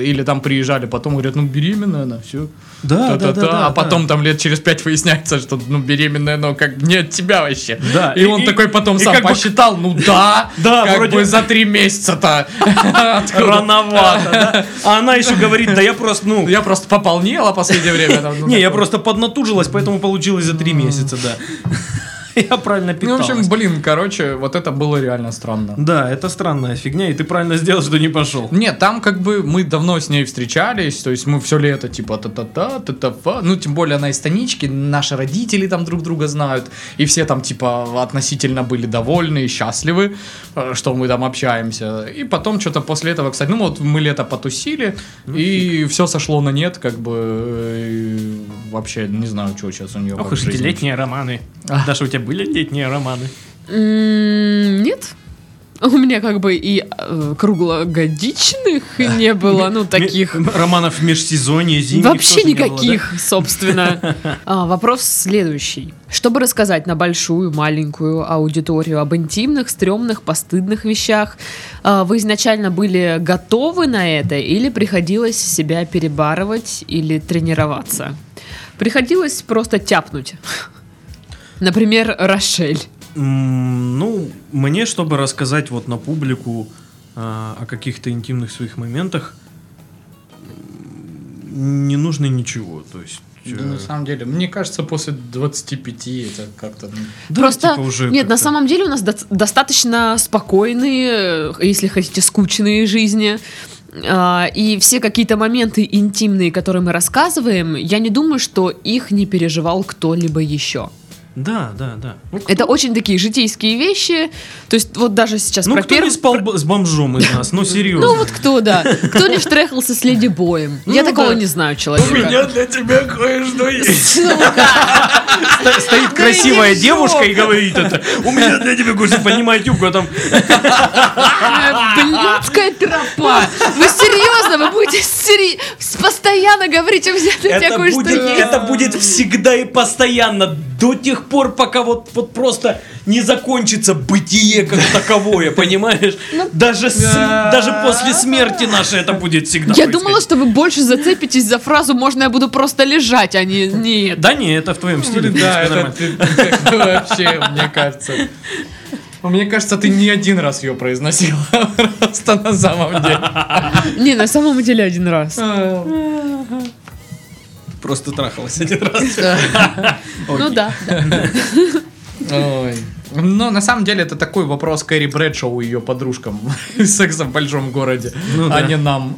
S3: или там приезжали, потом говорят, ну беременная она, все.
S2: Да, да, да, да.
S3: А потом там лет через пять выясняется, что ну беременная, но как не от тебя вообще.
S2: Да,
S3: И,
S2: и-
S3: он
S2: и-
S3: такой потом
S2: и
S3: сам
S2: как бы-
S3: посчитал, ну да,
S2: Да,
S3: как
S2: вроде-
S3: бы за три месяца-то.
S2: Рановато? А она еще говорит, да я просто, ну,
S3: Я просто пополнела последнее время. ну,
S2: не, я просто поднатужилась, поэтому получилось за три месяца, да. Я правильно
S3: Ну, в
S2: питалась.
S3: общем, блин, короче, вот это было реально странно.
S2: Да, это странная фигня, и ты правильно сделал, что не пошел.
S3: Нет, там как бы мы давно с ней встречались, то есть мы все лето типа та-та-та, та-та-фа, ну тем более она из станички, наши родители там друг друга знают, и все там типа относительно были довольны и счастливы, э, что мы там общаемся. И потом что-то после этого, кстати, ну вот мы лето потусили, и все сошло на нет, как бы э, вообще не знаю, что сейчас у нее.
S2: Ох уж эти летние романы. Даша, у тебя были летние романы?
S1: Нет. У меня как бы и э, круглогодичных не было, ну, таких...
S2: Романов межсезонье, зимних
S1: Вообще
S2: было, да?
S1: никаких, собственно. А, вопрос следующий. Чтобы рассказать на большую, маленькую аудиторию об интимных, стрёмных, постыдных вещах, а, вы изначально были готовы на это или приходилось себя перебарывать или тренироваться? Приходилось просто тяпнуть. Например, Рошель.
S2: Ну, мне, чтобы рассказать вот на публику а, о каких-то интимных своих моментах, не нужно ничего. То есть...
S3: Да,
S2: э,
S3: на самом деле, мне кажется, после 25 это как-то... ну,
S2: да,
S1: Просто
S2: типа уже
S1: нет, на самом деле у нас до- достаточно спокойные, э, если хотите, скучные жизни. А, И все какие-то моменты интимные, которые мы рассказываем, я не думаю, что их не переживал кто-либо еще.
S2: Да, да, да. Ну, кто-
S1: Это очень такие житейские вещи. То есть вот даже сейчас
S2: ну,
S1: про
S2: кто
S1: первый...
S2: не спал б- с бомжом из нас? Ну, серьезно.
S1: Ну вот кто, да. Кто не штрехался с Леди Боем? Я
S2: Ну,
S1: такого не знаю человека.
S2: для тебя кое-что есть. Стоит красивая девушка и говорит это. У меня для тебя кое-что поднимает юбку, а там...
S1: Блядская тропа. Вы серьезно? Вы будете сери- постоянно для тебя
S2: Это будет,
S1: есть.
S2: это будет всегда и постоянно, до тех пор, пока вот, вот просто не закончится бытие как таковое, понимаешь?
S1: Ну,
S2: Даже, даже после смерти нашей это будет всегда
S1: Я думала, что вы больше зацепитесь за фразу «можно я буду просто лежать», а не «нет».
S2: Да не, это в твоем стиле.
S3: Да, это вообще, мне кажется. Мне кажется, ты не один раз ее произносила, просто на самом деле.
S1: Не, на самом деле один раз.
S2: Просто трахалась один раз.
S1: Ну да. да.
S3: Ой. Но на самом деле это такой вопрос Кэрри Брэдшоу и ее подружкам. Секса в большом городе,
S2: Ну
S3: а
S2: да.
S3: не нам.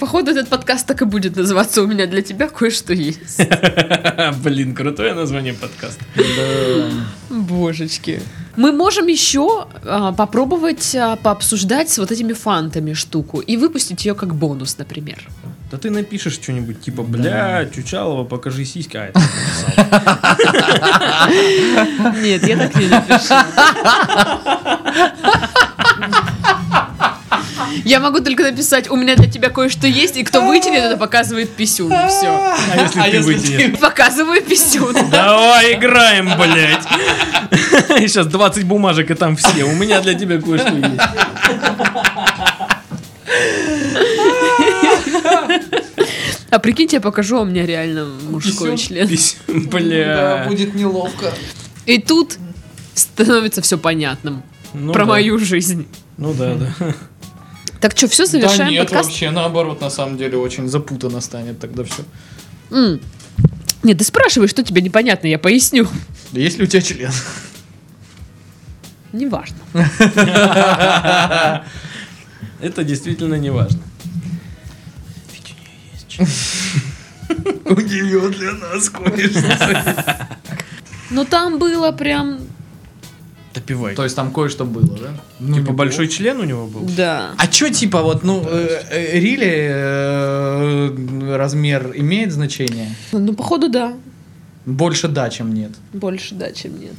S1: Походу, этот подкаст так и будет называться «У меня для тебя кое-что есть».
S2: Блин, крутое название подкаста.
S1: Божечки. Мы можем еще а, попробовать а, пообсуждать с вот этими фантами штуку и выпустить ее как бонус, например.
S2: Да ты напишешь что-нибудь типа, бля, Чучалова, покажи сиськи. А, это.
S1: Нет, я так не напишу. Я могу только написать, у меня для тебя кое-что есть, и кто вытянет, это показывает писюн, и все.
S2: А если ты вытянешь?
S1: Показываю писюн.
S2: Давай играем, блядь. И сейчас 20 бумажек, и там все. У меня для тебя кое-что есть.
S1: А прикиньте, я покажу, а у меня реально мужской член.
S2: Бля.
S3: будет неловко.
S1: И тут становится все понятным
S2: Ну
S1: про
S2: да.
S1: мою жизнь.
S2: Ну да, да.
S1: Так что, все,
S3: Да
S1: завершаем
S3: нет,
S1: подкаст?
S3: вообще наоборот, на самом деле очень запутанно станет тогда все.
S1: М. Нет, ты спрашивай, что тебе непонятно, я поясню.
S3: Есть ли у тебя член?
S1: Неважно.
S2: Это действительно не важно.
S3: У нее для нас кое-что.
S1: Но там было прям...
S2: Допивай.
S3: То есть там кое-что было, да? Ну,
S2: типа большой член у него был?
S1: Да.
S3: А чё, типа, вот, ну, э, э, Рили э, размер имеет значение?
S1: Ну, походу, да.
S3: Больше да, чем нет.
S1: Больше да, чем нет.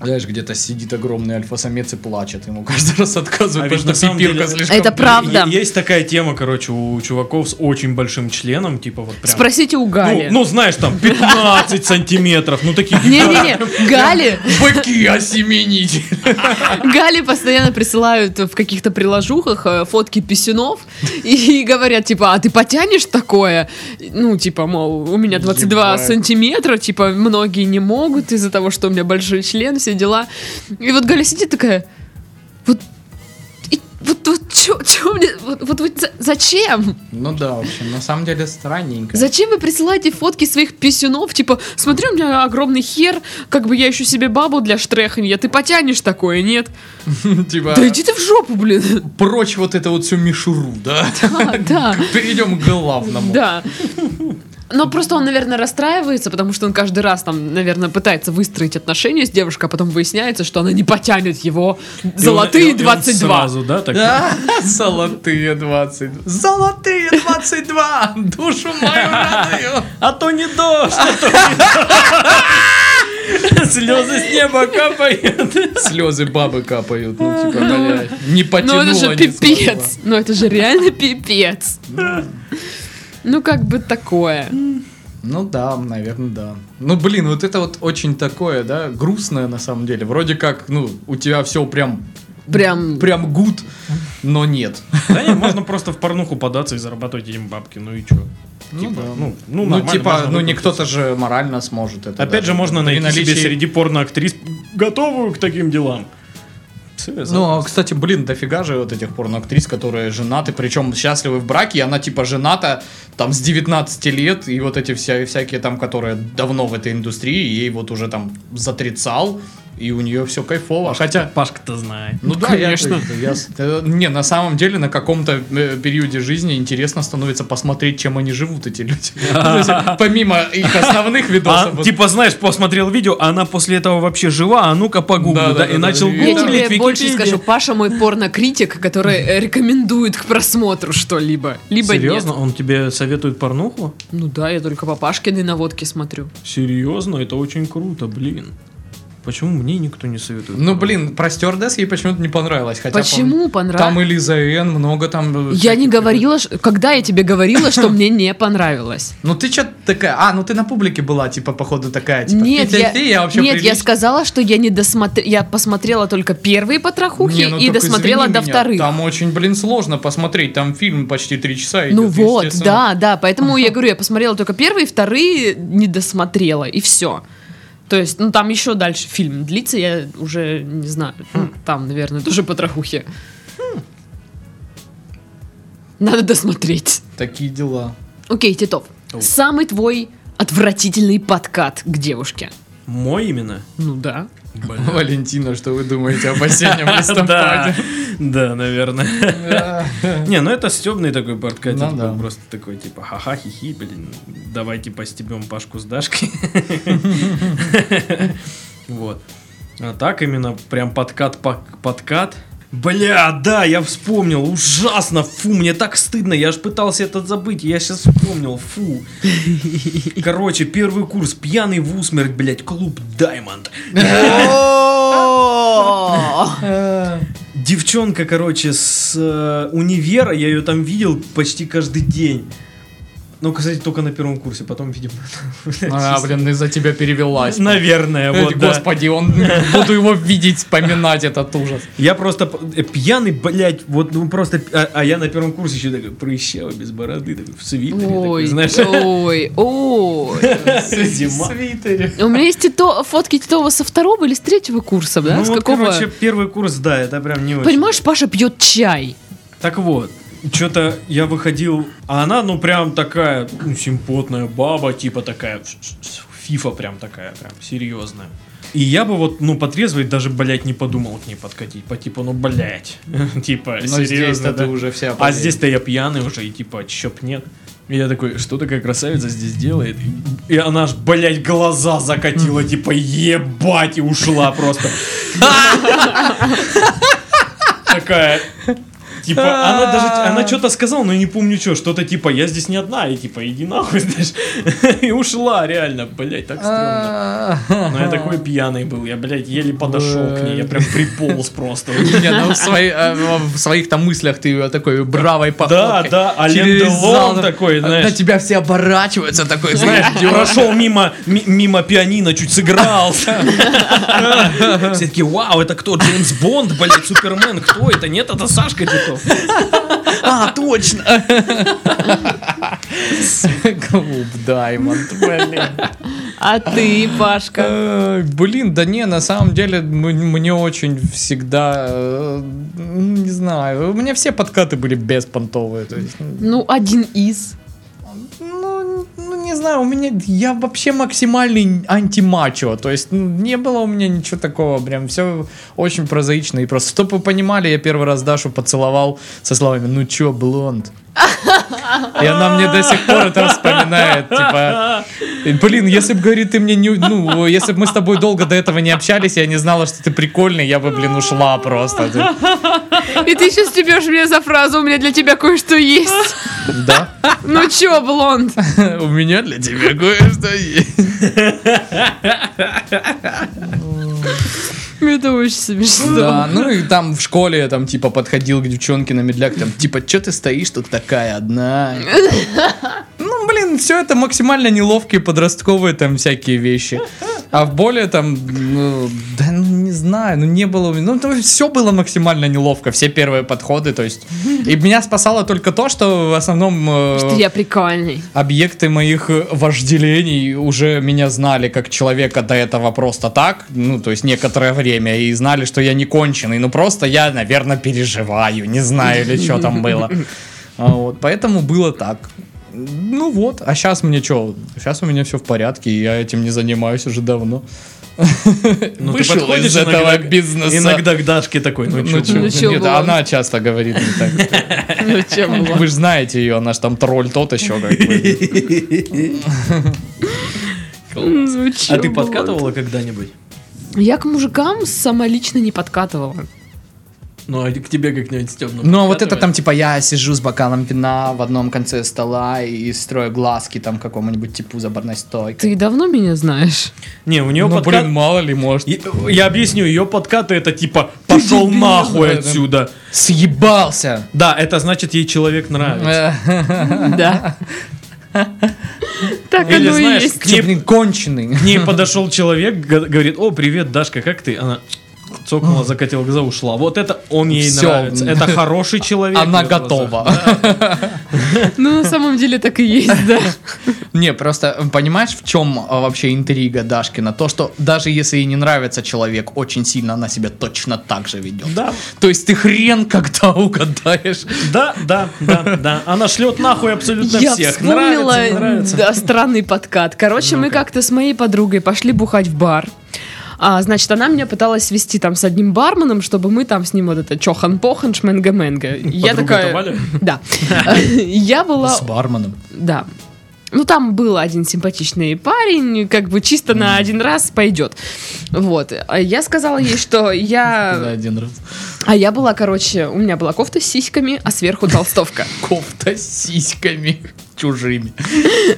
S3: Знаешь, где-то сидит огромный альфа-самец и плачет. Ему каждый раз отказывают,
S2: А ведь
S3: потому
S2: на
S3: что
S2: самом
S3: пипирка
S2: деле-
S3: слишком...
S1: Это правда.
S2: Е- Есть такая тема, короче, у чуваков с очень большим членом, типа вот прям...
S1: Спросите у
S2: Ну,
S1: Гали.
S2: ну, знаешь, там 15 сантиметров, ну такие...
S1: Не-не-не, Гали,
S3: Быки осеменить.
S1: Гали постоянно присылают в каких-то приложухах э, фотки писюнов и говорят, типа, а ты потянешь такое? Ну, типа, мол, у меня 22
S3: Ебать.
S1: сантиметра, типа, многие не могут из-за того, что у меня большой член, все дела. И вот Галя сидит такая, вот, вот, вот, чё, чё мне, вот, вот, вот за- зачем?
S3: Ну да, в общем, на самом деле странненько.
S1: Зачем вы присылаете фотки своих писюнов? Типа, смотри, у меня огромный хер, как бы я ищу себе бабу для штреханья, ты потянешь такое, нет?
S3: Типа,
S1: Да иди ты в жопу, блин.
S3: прочь вот это вот всю мишуру, да?
S1: Да, да,
S3: Перейдем к главному.
S1: да. Но просто он, наверное, расстраивается, потому что он каждый раз там, наверное, пытается выстроить отношения с девушкой, а потом выясняется, что она не потянет его
S2: И он- и
S1: золотые
S2: он- и он
S1: 22.
S2: Сразу, да, так?
S3: Да, золотые 20. Золотые 22! Душу мою радую!
S2: А то не дождь, а то не дождь. Слезы с неба капают.
S3: Слезы бабы капают. Ну, типа, блядь, не
S1: Ну
S3: потянула,
S1: это же пипец. Ну это же реально пипец. Ну как бы такое.
S3: Ну да, наверное, да. Ну, блин, вот это вот очень такое, да, грустное на самом деле. Вроде как, ну, у тебя все прям
S1: Прям
S3: прям гуд, но нет.
S2: Да не, можно просто в порнуху податься и зарабатывать этим бабки, ну и чё?
S3: Ну
S2: Типа,
S3: да.
S2: ну, ну,
S3: Ну, типа, ну не кто-то же морально сможет это.
S2: Опять
S3: даже.
S2: же, можно найти себе
S3: наличии-
S2: среди порноактрис готовую к таким делам. Всё,
S3: Ну, а, кстати, блин, дофига же вот этих порноактрис, которые женаты, причем счастливы в браке, и она типа жената там с 19 лет, и вот эти вся, всякие там, которые давно в этой индустрии, ей вот уже там за тридцал, и у нее все кайфово. Хотя,
S2: Пашка-то знает.
S3: ну да,
S1: конечно.
S3: Я, я э, не, на самом деле на каком-то э, периоде жизни интересно становится посмотреть, чем они живут, эти люди. Помимо их основных
S2: А,
S3: видосов.
S2: типа, знаешь, посмотрел видео, а она после этого вообще жива, а ну-ка погугли,
S3: Да,
S2: и начал.
S1: Я
S2: гуглить
S1: тебе больше скажу, Паша мой порнокритик, который э, рекомендует к просмотру что-либо, либо
S2: Серьезно? Он тебе советует порнуху?
S1: Ну да, я только по Пашкиной наводке смотрю.
S2: Серьезно? Это очень круто, блин. Почему мне никто не советует?
S3: Ну, блин, про стюардесс ей почему-то не понравилось. Хотя,
S1: Почему
S3: пом-
S1: понравилось?
S3: Там и Лиза Н, много там... э,
S1: Я не говорила, ш- когда я тебе говорила, что мне не понравилось.
S3: Ну ты что такая? А, ну ты на публике была, типа, походу, такая, типа,
S1: Нет, я,
S3: «Фи-фи-фи, я вообще
S1: нет, я
S3: прилично».
S1: сказала, что я не досмотрела, я посмотрела только первые потрохухи
S3: Не, ну
S1: и досмотрела до
S3: меня,
S1: вторых.
S3: Там очень, блин, сложно посмотреть, там фильм почти три часа идет.
S1: Ну вот, да, да, поэтому я говорю, я посмотрела только первые, вторые не досмотрела, и все. То есть, ну там еще дальше фильм длится, я уже не знаю, ну, там, наверное, тоже потрохухи. Надо досмотреть.
S3: Такие дела.
S1: Окей, Титов, самый твой отвратительный подкат к девушке.
S2: Мой именно?
S1: Ну да.
S3: Валентина, что вы думаете об осеннем листопаде?
S2: да, наверное. Не, ну это стебный такой подкат,
S3: Ну
S2: типа, просто такой, типа, ха-ха, хихи, блин, давайте постебем Пашку с Дашкой. Вот. А так именно прям подкат, подкат. Бля, да, я вспомнил, ужасно, фу, мне так стыдно, я аж пытался это забыть, я сейчас вспомнил, фу. Короче, первый курс, пьяный в усмерть, блядь, клуб Даймонд. Девчонка, короче, с э, универа, я ее там видел почти каждый день. Ну, кстати, только на первом курсе, потом, видимо...
S3: А, блин, из-за тебя перевелась.
S2: Наверное, вот, да.
S3: Господи, он буду его видеть, вспоминать этот ужас.
S2: Я просто э, пьяный, блядь, вот, ну, просто... А, а я на первом курсе еще такой прыщавый, без бороды, такой, в свитере, такой,
S1: Ой,
S2: знаешь...
S1: ой, ой.
S2: Зима.
S3: свитере.
S1: У меня есть фотки Титова со второго или с третьего курса, да?
S2: Ну,
S1: с
S2: вот, короче, первый курс, да, это прям не очень.
S1: Понимаешь, Паша пьет чай.
S2: Так вот, что-то я выходил, а она, ну, прям такая, ну, симпотная баба, типа такая, фифа прям такая, прям серьезная. И я бы вот, ну, потрезвый даже, блядь, не подумал к ней подкатить. По типу, ну, блядь. Типа,
S3: Но
S2: серьезно, да?
S3: ты уже вся
S2: А здесь-то я пьяный уже, и типа, б нет. И я такой, что такая красавица здесь делает? И, она аж, блядь, глаза закатила, типа, ебать, и ушла просто. Такая, Типа, она даже, она что-то сказала, но я не помню что, что-то типа, я здесь не одна, и типа, иди нахуй, знаешь, и ушла, реально, блядь, так стрёмно. Но я такой пьяный был, я, блядь, еле подошел к ней, я прям приполз просто.
S3: Не, ну в, э, в своих там мыслях ты её такой бравой
S2: Да,
S3: походкой.
S2: да, Ален
S3: через
S2: Делон такой, знаешь.
S3: На тебя все оборачиваются, такой, знаешь,
S2: Прошел мимо, ми- мимо пианино, чуть сыграл. Все такие, вау, это кто? Джеймс Бонд, блядь, Супермен, кто это? Нет, это Сашка Титов.
S3: А, точно! Клуб Даймонд, блин.
S1: А ты, Пашка?
S3: Э, Блин, да не, на самом деле мне очень всегда, э, не знаю, у меня все подкаты были беспонтовые,
S1: Ну, один из.
S3: Не знаю, у меня, я вообще максимальный антимачо, то есть не было у меня ничего такого, прям все очень прозаично и просто, чтобы вы понимали, я первый раз Дашу поцеловал со словами, ну чё, блонд? И она мне до сих пор это вспоминает, типа, «И, блин, если бы, говорит, ты мне не, ну, если бы мы с тобой долго до этого не общались, я не знала, что ты прикольный, я бы, блин, ушла просто.
S1: И ты сейчас стебешь меня за фразу, у меня для тебя кое-что есть.
S3: Да?
S1: Ну чё, блонд?
S3: У меня для тебя кое-что есть.
S1: Это очень смешно.
S3: Да, ну и там в школе я там типа подходил к девчонке на медляк, там типа, что ты стоишь тут такая одна? Ну, блин, все это максимально неловкие подростковые там всякие вещи. А в более там, ну, да, не знаю, ну не было, ну все было максимально неловко, все первые подходы, то есть. И меня спасало только то, что в основном э,
S1: Что я прикольный.
S3: объекты моих э, вожделений уже меня знали как человека до этого просто так, ну, то есть некоторое время, и знали, что я не конченый, ну, просто я, наверное, переживаю, не знаю, или что там было. А Вот, поэтому было так. Ну вот, а сейчас мне что? Сейчас у меня все в порядке, и я этим не занимаюсь уже давно.
S2: Ну, ты
S3: Вышел
S2: подходишь
S3: из этого
S2: иногда-
S3: бизнеса.
S2: Иногда к Дашке такой, ну
S3: Ну,
S2: чё,
S1: Ну, чё,
S3: нет,
S1: Влад?
S3: она часто говорит не так.
S1: Ну?
S3: Вы же знаете ее, она же там тролль тот еще как бы.
S1: Ну
S2: А ты подкатывала когда-нибудь?
S1: Я к мужикам самолично не подкатывала.
S2: Ну, а к тебе как-нибудь стебно
S3: Ну, а вот это там, типа, я сижу с бокалом вина в одном конце стола и строю глазки там какому-нибудь типу за барной стойкой.
S1: Ты давно меня знаешь?
S2: Не, у нее
S3: Ну,
S2: подкат...
S3: блин, мало ли, может.
S2: Я, я объясню, ее подкаты это типа пошел нахуй
S3: да,
S2: отсюда.
S3: Съебался!
S2: Да, это значит ей человек нравится.
S1: Да. Так
S2: Или,
S1: оно и
S2: знаешь,
S1: есть.
S2: к ней,
S3: блин, конченый.
S2: к ней подошел человек, говорит, о, привет, Дашка, как ты? Она цокнула, закатила глаза, ушла. Вот это он ей
S3: Всё.
S2: нравится. Это хороший человек.
S3: Она готова.
S1: Ну, на самом деле так и есть, да.
S3: Не, просто понимаешь, в чем а, вообще интрига Дашкина? То, что даже если ей не нравится человек очень сильно, она себя точно так же ведет.
S2: Да,
S3: То есть ты хрен когда угадаешь.
S2: да, да, да, да. Она шлет нахуй абсолютно
S1: Я
S2: всех.
S1: вспомнила,
S2: нравится.
S1: да, странный подкат. Короче, мы как-то с моей подругой пошли бухать в бар. А, значит, она меня пыталась свести там с одним барменом, чтобы мы там с ним вот это чохан-похан, шменга-менга. Я такая... Да. Я была...
S3: С барменом.
S1: Да. Ну, там был один симпатичный парень, как бы чисто на один раз пойдет. Вот. А Я сказала ей, что я...
S3: один раз.
S1: А я была, короче, у меня была кофта с сиськами, а сверху толстовка.
S3: Кофта с сиськами чужими.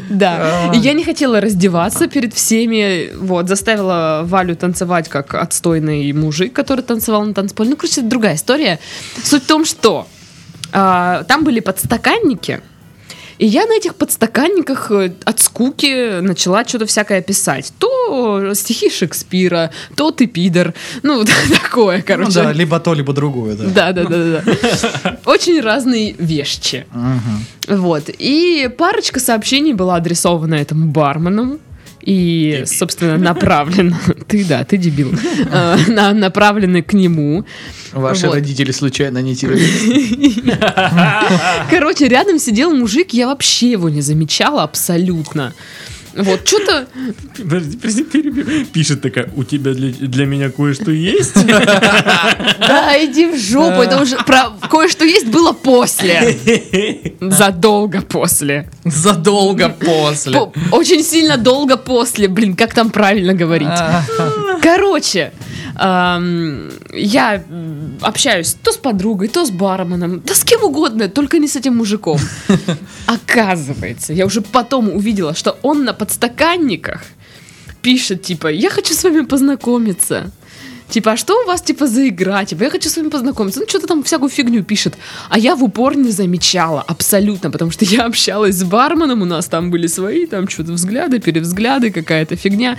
S1: Да. Я не хотела раздеваться перед всеми. Вот, заставила Валю танцевать как отстойный мужик, который танцевал на танцполе. Ну, короче, это другая история. Суть в том, что а, там были подстаканники. И я на этих подстаканниках э, от скуки начала что-то всякое писать. То стихи Шекспира, то ты пидор. Ну, такое,
S3: Ну
S1: короче.
S3: да, либо то, либо другое, да.
S1: Да, да, да, да. Очень разные вещи. Вот. И парочка сообщений была адресована этому бармену. И, собственно, направлена... Ты, да, ты дебил. А, на- Направлены к нему.
S3: Ваши
S1: Вот.
S3: родители случайно не?
S1: Короче, рядом сидел мужик, я вообще его не замечала абсолютно. Вот, что-то...
S2: Подожди, подожди, перебью. Пишет такая, у тебя для, для меня кое-что есть?
S1: Да, иди в жопу, это уже про кое-что есть было после. Задолго после.
S3: Задолго после.
S1: По- Очень сильно долго после, блин, как там правильно говорить. Короче, я общаюсь то с подругой, то с барменом, да с кем угодно, только не с этим мужиком. Оказывается, я уже потом увидела, что он на подстаканниках пишет, типа, я хочу с вами познакомиться. Типа, а что у вас, типа, за игра? Типа, я хочу с вами познакомиться. Ну, что-то там всякую фигню пишет. А я в упор не замечала, абсолютно, потому что я общалась с барменом, у нас там были свои, там что-то взгляды, перевзгляды, какая-то фигня.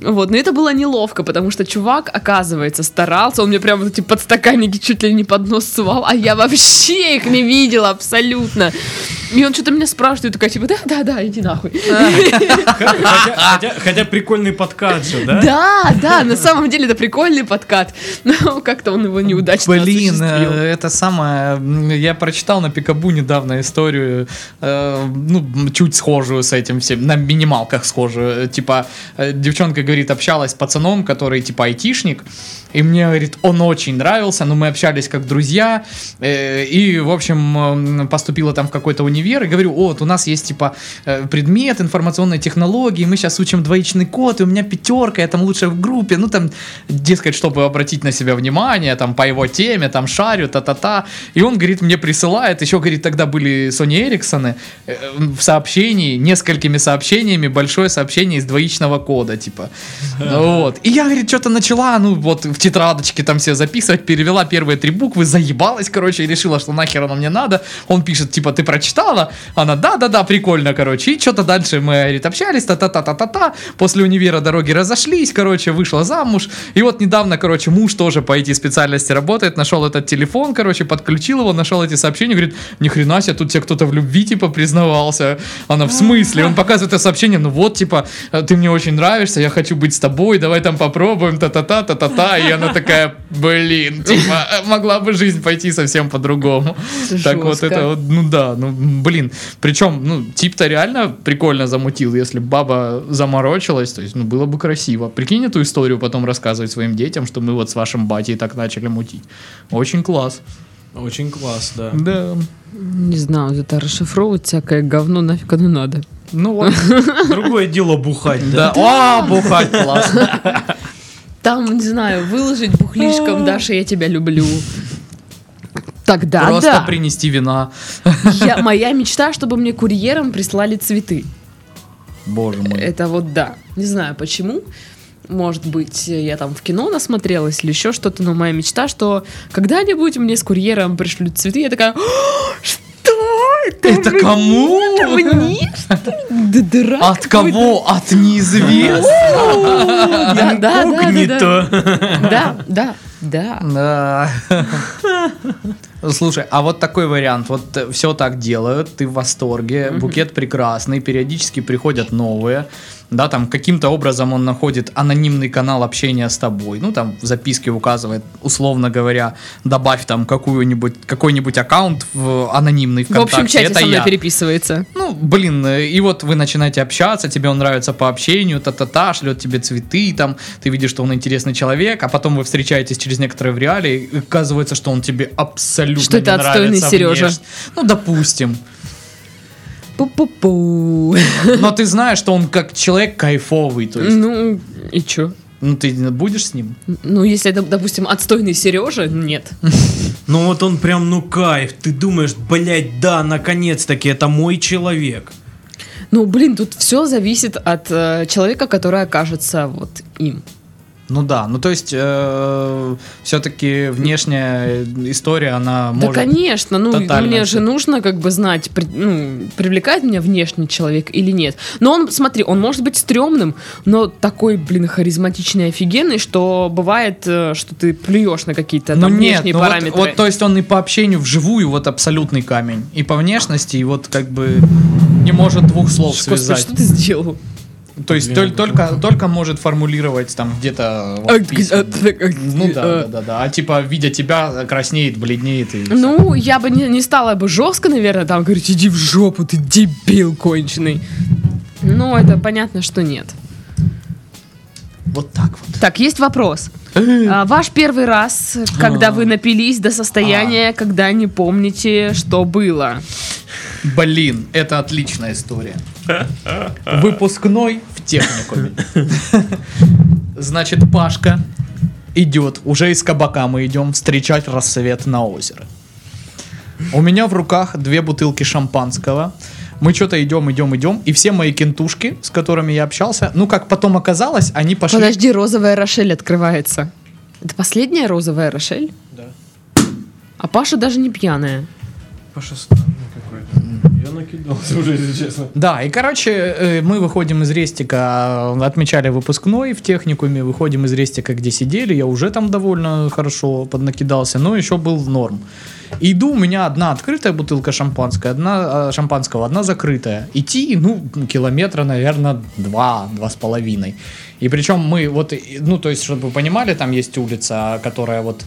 S1: Вот, но это было неловко, потому что чувак, оказывается, старался, он мне прям вот эти подстаканники чуть ли не под нос сувал, а я вообще их не видела абсолютно. И он что-то меня спрашивает, такая, типа, да-да-да, иди нахуй.
S2: Хотя, хотя- хотя прикольный подкат же, да?
S1: Да, да, на самом деле это прикольный подкат, но как-то он его неудачно
S3: Блин, э, это самое. Я прочитал на Пикабу недавно историю, э, ну, чуть схожую с этим всем, на минималках схожую. Э, Типа, э, девчонка, говорит, общалась с пацаном, который, типа, айтишник, и мне, говорит, он очень нравился, но мы общались как друзья, э, и, в общем, поступила там в какой-то универ, и говорю, вот, у нас есть, типа, э, предмет информационной технологии, мы сейчас учим двоичный код, и у меня пятерка, я там лучше в группе, ну, там, дескать, чтобы обратить на себя внимание, там, по его теме, там, шарю, та-та-та, и он, говорит, мне присылает, еще, говорит, тогда были Sony Эриксоны, в сообщении, несколькими сообщениями, большое сообщение из двоичного кода, типа, вот, и я, говорит, что-то начала, ну, вот, в тетрадочке там все записывать, перевела первые три буквы, заебалась, короче, и решила, что нахер оно мне надо, он пишет, типа, ты прочитала? Она, да-да-да, прикольно, короче, и что-то дальше мы, говорит, общались, та-та-та-та-та-та, после универа дороги разошлись, короче, вышла замуж, и вот недавно, короче, муж тоже по IT-специальности работает, нашел этот телефон, короче, подключил его, нашел эти сообщения, говорит, ни хрена себе, тут тебе кто-то в любви, типа, признавался. Она, в смысле? Он показывает это сообщение, ну вот, типа, ты мне очень нравишься, я хочу быть с тобой, давай там попробуем, та-та-та, та-та-та, и она такая, блин, типа, могла бы жизнь пойти совсем по-другому. Так вот это вот, ну да, ну, блин, причем, ну, тип-то реально прикольно замутил, если баба заморочилась, то есть, ну, было бы красиво. Прикинь эту историю потом рассказывать своим детям, что мы вот с вашим батей так начали мутить. Очень класс.
S2: Очень класс, да.
S3: Да.
S1: Не знаю, это расшифровывать всякое говно нафиг оно надо.
S3: Ну вот.
S2: Другое дело бухать,
S3: Да.
S2: да?
S3: О, бухать классно.
S1: Там, не знаю, выложить бухлишком, Даша, я тебя люблю. Тогда
S3: Просто
S1: да.
S3: принести вина.
S1: Я- моя мечта, чтобы мне курьером прислали цветы.
S3: Боже мой.
S1: Это вот да. Не знаю почему. Может быть, я там в кино насмотрелась или еще что-то, но моя мечта, что когда-нибудь мне с курьером пришлют цветы, я такая, «А, что это?
S3: Это
S1: мне?
S3: кому?
S1: Это мне? Что ли? Да дурак
S3: От
S1: какой-то.
S3: кого? От неизвестного.
S1: Да, да, да, да, да. Да, да, да.
S3: Да. Слушай, а вот такой вариант. Вот все так делают, ты в восторге, букет прекрасный, периодически приходят новые. Да, там каким-то образом он находит анонимный канал общения с тобой. Ну, там в записке указывает, условно говоря, добавь там какую-нибудь, какой-нибудь аккаунт в анонимный
S1: В
S3: ВКонтакте.
S1: общем чате
S3: Это
S1: со мной
S3: я.
S1: переписывается.
S3: Ну, блин, э, и вот вы начинаете общаться, тебе он нравится по общению, та-та-та, шлет тебе цветы, там, ты видишь, что он интересный человек, а потом вы встречаетесь через некоторое в реале, и оказывается, что он тебе абсолютно
S1: Что это
S3: не
S1: отстойный
S3: нравится
S1: Сережа.
S3: внешне. Ну, допустим.
S1: Пу-пу-пу.
S3: Но ты знаешь, что он как человек кайфовый, то есть,
S1: Ну, и чё?
S3: ну, ты будешь с ним?
S1: Ну, если это, допустим, отстойный Сережа, нет.
S2: Ну вот он прям, ну кайф. Ты думаешь, блядь, да, наконец-таки, это мой человек.
S1: Ну, блин, тут все зависит от э, человека, который окажется вот им.
S3: Ну да, ну то есть все-таки внешняя история, она
S1: Да,
S3: может...
S1: конечно, ну
S3: тотально
S1: мне же нужно как бы знать, при- ну, привлекает меня внешний человек или нет. Но он, смотри, он может быть стрёмным, но такой, блин, харизматичный, офигенный, что бывает, э, что ты плюешь на какие-то
S3: Ну
S1: там
S3: нет,
S1: внешние
S3: ну вот-
S1: параметры.
S3: Вот, то есть он и по общению вживую вот абсолютный камень. И по внешности, и вот как бы не может двух слов
S1: Господи,
S3: связать.
S1: что ты сделал?
S3: То есть
S2: Блин,
S3: толь- только, только может формулировать там где-то
S1: А, г- а, г-
S3: Ну да,
S1: э,
S3: да, да, да. А типа, видя тебя, краснеет, бледнеет. И.
S1: Ну, я бы не, не стала бы жестко, наверное, там говорить, иди в жопу, ты дебил конченый. Ну, это понятно, что нет.
S3: Вот так вот.
S1: Так, есть вопрос. А, ваш первый раз, когда вы напились до состояния, когда не помните, что было.
S3: Блин, это отличная история. Выпускной в техникуме. Значит, Пашка идет, уже из кабака мы идем встречать рассвет на озеро. У меня в руках две бутылки шампанского. Мы что-то идем, идем, идем, и все мои кентушки, с которыми я общался, ну, как потом оказалось, они пошли...
S1: Подожди, розовая Рошель открывается. Это последняя розовая Рошель?
S2: Да.
S1: А Паша даже не пьяная.
S2: Паша странный. Я накидался уже, если честно.
S3: Да, и, короче, э, мы выходим из Рестика, отмечали выпускной в техникуме, выходим из Рестика, где сидели, я уже там довольно хорошо поднакидался, но еще был в норм. Иду, у меня одна открытая бутылка шампанского, одна, э, шампанского, одна закрытая. Идти, ну, километра, наверное, два, два с половиной. И причем мы вот, ну, то есть, чтобы вы понимали, там есть улица, которая вот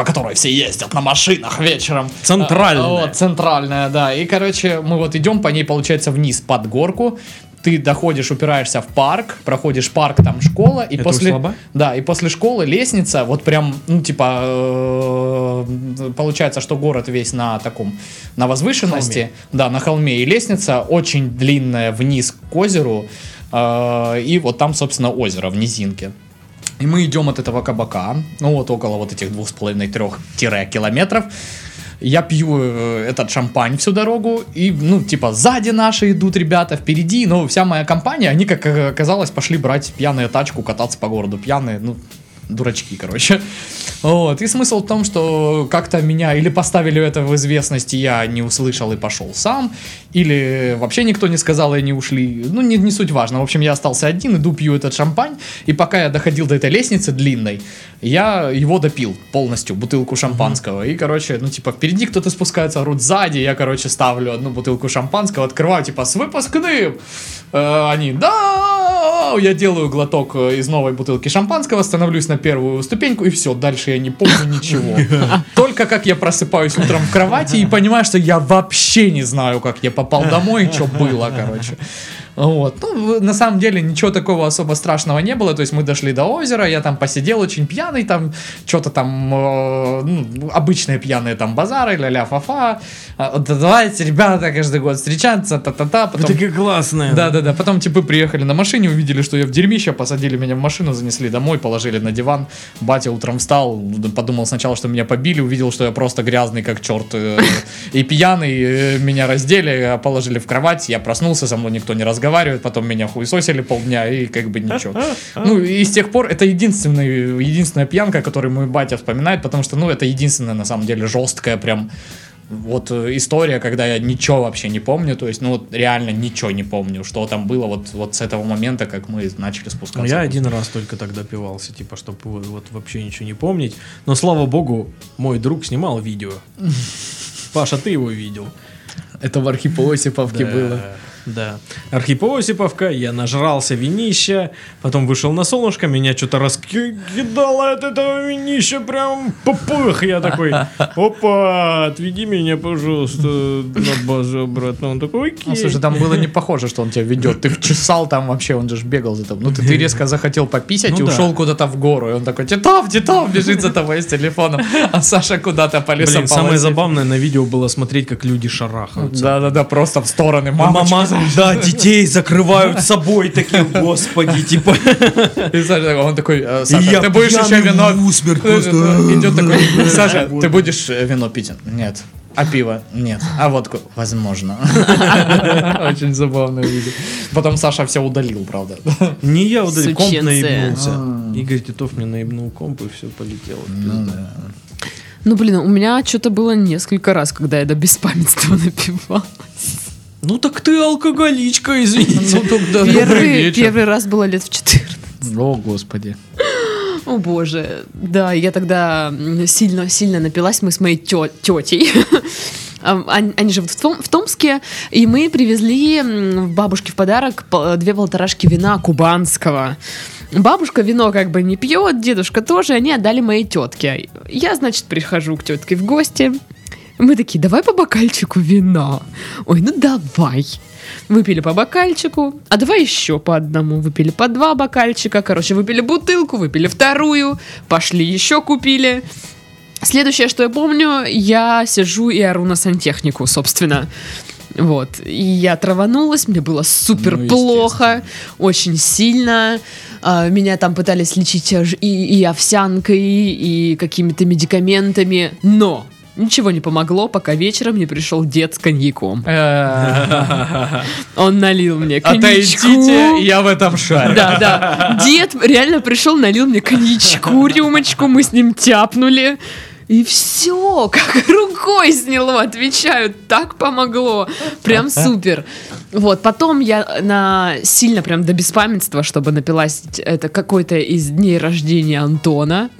S3: по которой все ездят на машинах вечером.
S2: Центральная.
S3: А, Вот, центральная, да. И, короче, мы вот идем по ней, получается, вниз под горку. Ты доходишь, упираешься в парк, проходишь парк, там школа, и
S2: Это
S3: после...
S2: Услаба?
S3: Да, и после школы лестница, вот прям, ну, типа, э, получается, что город весь на таком, на возвышенности, да, на холме, и лестница очень длинная вниз к озеру, э, и вот там, собственно, озеро в низинке. И мы идем от этого кабака, ну вот около вот этих двух с половиной трех километров. Я пью э, этот шампань всю дорогу, и, ну, типа, сзади наши идут ребята, впереди, но вся моя компания, они, как оказалось, пошли брать пьяную тачку, кататься по городу, пьяные, ну, дурачки, короче. Вот, и смысл в том, что как-то меня или поставили это в известность, и я не услышал и пошел сам, или вообще никто не сказал, и они ушли. Ну, не, не суть важно. В общем, я остался один, иду, пью этот шампань, и пока я доходил до этой лестницы длинной, я его допил полностью, бутылку шампанского. И, короче, ну, типа, впереди кто-то спускается, орут сзади, я, короче, ставлю одну бутылку шампанского, открываю, типа, с выпускным. Э, они, да, я делаю глоток э, из новой бутылки шампанского, становлюсь на первую ступеньку, и все, дальше я не помню ничего. Только как я просыпаюсь утром в кровати и понимаю, что я вообще не знаю, как я попал домой и что было, короче. Вот. Ну, на самом деле ничего такого особо страшного не было. То есть мы дошли до озера, я там посидел очень пьяный, там что-то там э, ну, обычные пьяные там базары, ля-ля фа-фа. А, да Давайте, ребята, каждый год встречаться, та-та-та.
S2: Вы
S3: Потом
S2: такие классные.
S3: да, да, да. Потом типы приехали на машине, увидели, что я в дерьмище, посадили меня в машину, занесли домой, положили на диван. Батя утром встал, подумал сначала, что меня побили, увидел, что я просто грязный как черт э, и пьяный. э, Меня раздели, э, положили в кровать, я проснулся, со мной никто не разговаривает, потом меня хуесосили полдня и как бы ничего. Ну и с тех пор это единственный, единственная пьянка, которую мой батя вспоминает, потому что, ну, это единственная на самом деле жесткая прям вот э, история, когда я ничего вообще не помню, то есть, ну, вот реально ничего не помню, что там было вот, вот с этого момента, как мы начали
S2: Ну,
S3: спускаться.
S2: я один раз только тогда пивался, типа, чтобы вот вообще ничего не помнить. Но, слава богу, мой друг снимал видео. Паша, ты его видел.
S3: Это в Архипоосиповке было.
S2: Да. Архипоосиповка, я нажрался винища, потом вышел на солнышко, меня что-то раскидало от этого винища, прям попых. Я такой, опа, отведи меня, пожалуйста, на базу обратно. Он такой, окей.
S3: Ну, слушай, там было не похоже, что он тебя ведет. Ты чесал там вообще, он же бегал за тобой. Ну, ты, ты резко захотел пописать
S2: Ну
S3: и
S2: да.
S3: ушел куда-то в гору. И он такой, Титов, Титов, бежит за тобой с телефоном. А Саша куда-то по лесам
S2: Блин, самое забавное на видео было смотреть, как люди шарахаются.
S3: Да-да-да, просто в стороны. Мамочка.
S2: Да, детей закрывают собой такие, господи, типа.
S3: И Саша такой- он такой, «Э, Саша,
S2: я
S3: ты будешь еще вино... Э, э, Идет такой, Саша, ты будешь э, вино пить? Нет. А пиво? Нет. А водку? Возможно. Очень забавное видео. Потом Саша все удалил, правда.
S2: Не я удалил, комп наебнулся.
S3: А.
S2: Игорь Титов мне наебнул комп, и все полетело.
S3: Ну.
S1: Ну, блин, у меня что-то было несколько раз, когда я до беспамятства напивала.
S2: Ну так ты алкоголичка, извините.
S3: Ну, тогда добрый
S1: Первый, первый раз было лет в 14.
S3: О, господи.
S1: О боже, да, я тогда сильно-сильно напилась, мы с моей тё- тетей. Они они живут в, Том- в Томске, и мы привезли бабушке в подарок по- две полторашки вина кубанского. Бабушка вино как бы не пьет, дедушка тоже, они отдали моей тетке. Я, значит, прихожу к тетке в гости. Мы такие, давай по бокальчику вина. Ой, ну давай. выпили по бокальчику, а два еще по одному, выпили по два бокальчика, короче, выпили бутылку, выпили вторую, пошли еще купили. Следующее, что я помню, я сижу и ору на сантехнику, собственно. Вот. И я траванулась, мне было супер
S3: Ну,
S1: плохо, очень сильно. А, Меня там пытались лечить и, и овсянкой, и какими-то медикаментами. Но ничего не помогло, пока вечером не пришел дед с коньяком.
S3: Э,
S1: Он налил мне коньячку.
S3: Отойдите, я в этом шаре.
S1: Да, да. Дед реально пришел, налил мне коньячку, рюмочку, мы с ним тяпнули. И все, как рукой сняло, отвечаю, так помогло. Прям супер. Вот, потом я на сильно прям до беспамятства, чтобы напилась, это какой-то из дней рождения Антона.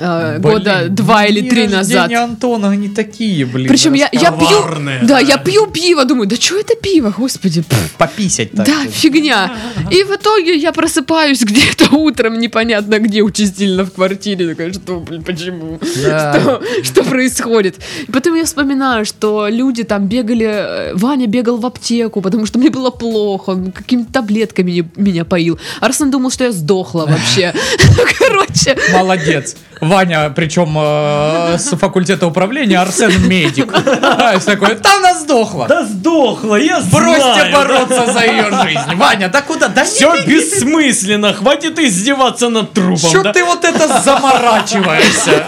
S1: Э,
S3: Блин,
S1: Года два или три назад.
S3: Антона, они такие, блин.
S1: Причем я, я пью, да, я пью пиво, думаю, да что это пиво, господи, пф.
S3: Пописать так.
S1: Да, фигня. И в итоге я просыпаюсь где-то утром, непонятно где, участильно в квартире. Такая, что, блин, почему?
S3: Да.
S1: Что, что происходит? И потом я вспоминаю, что люди там бегали, э, Ваня бегал в аптеку, потому что мне было плохо, он какими-то таблетками не- меня поил. Арсен думал, что я сдохла вообще. Короче,
S3: Молодец. Ваня, причем э, с факультета управления, Арсен медик. Знаешь, такой, да она сдохла.
S2: Да сдохла, я
S3: Бросьте
S2: знаю.
S3: бороться за ее жизнь. Ваня, да куда? Да
S2: Все бессмысленно, хватит издеваться над трупом. Да?
S3: ты вот это заморачиваешься?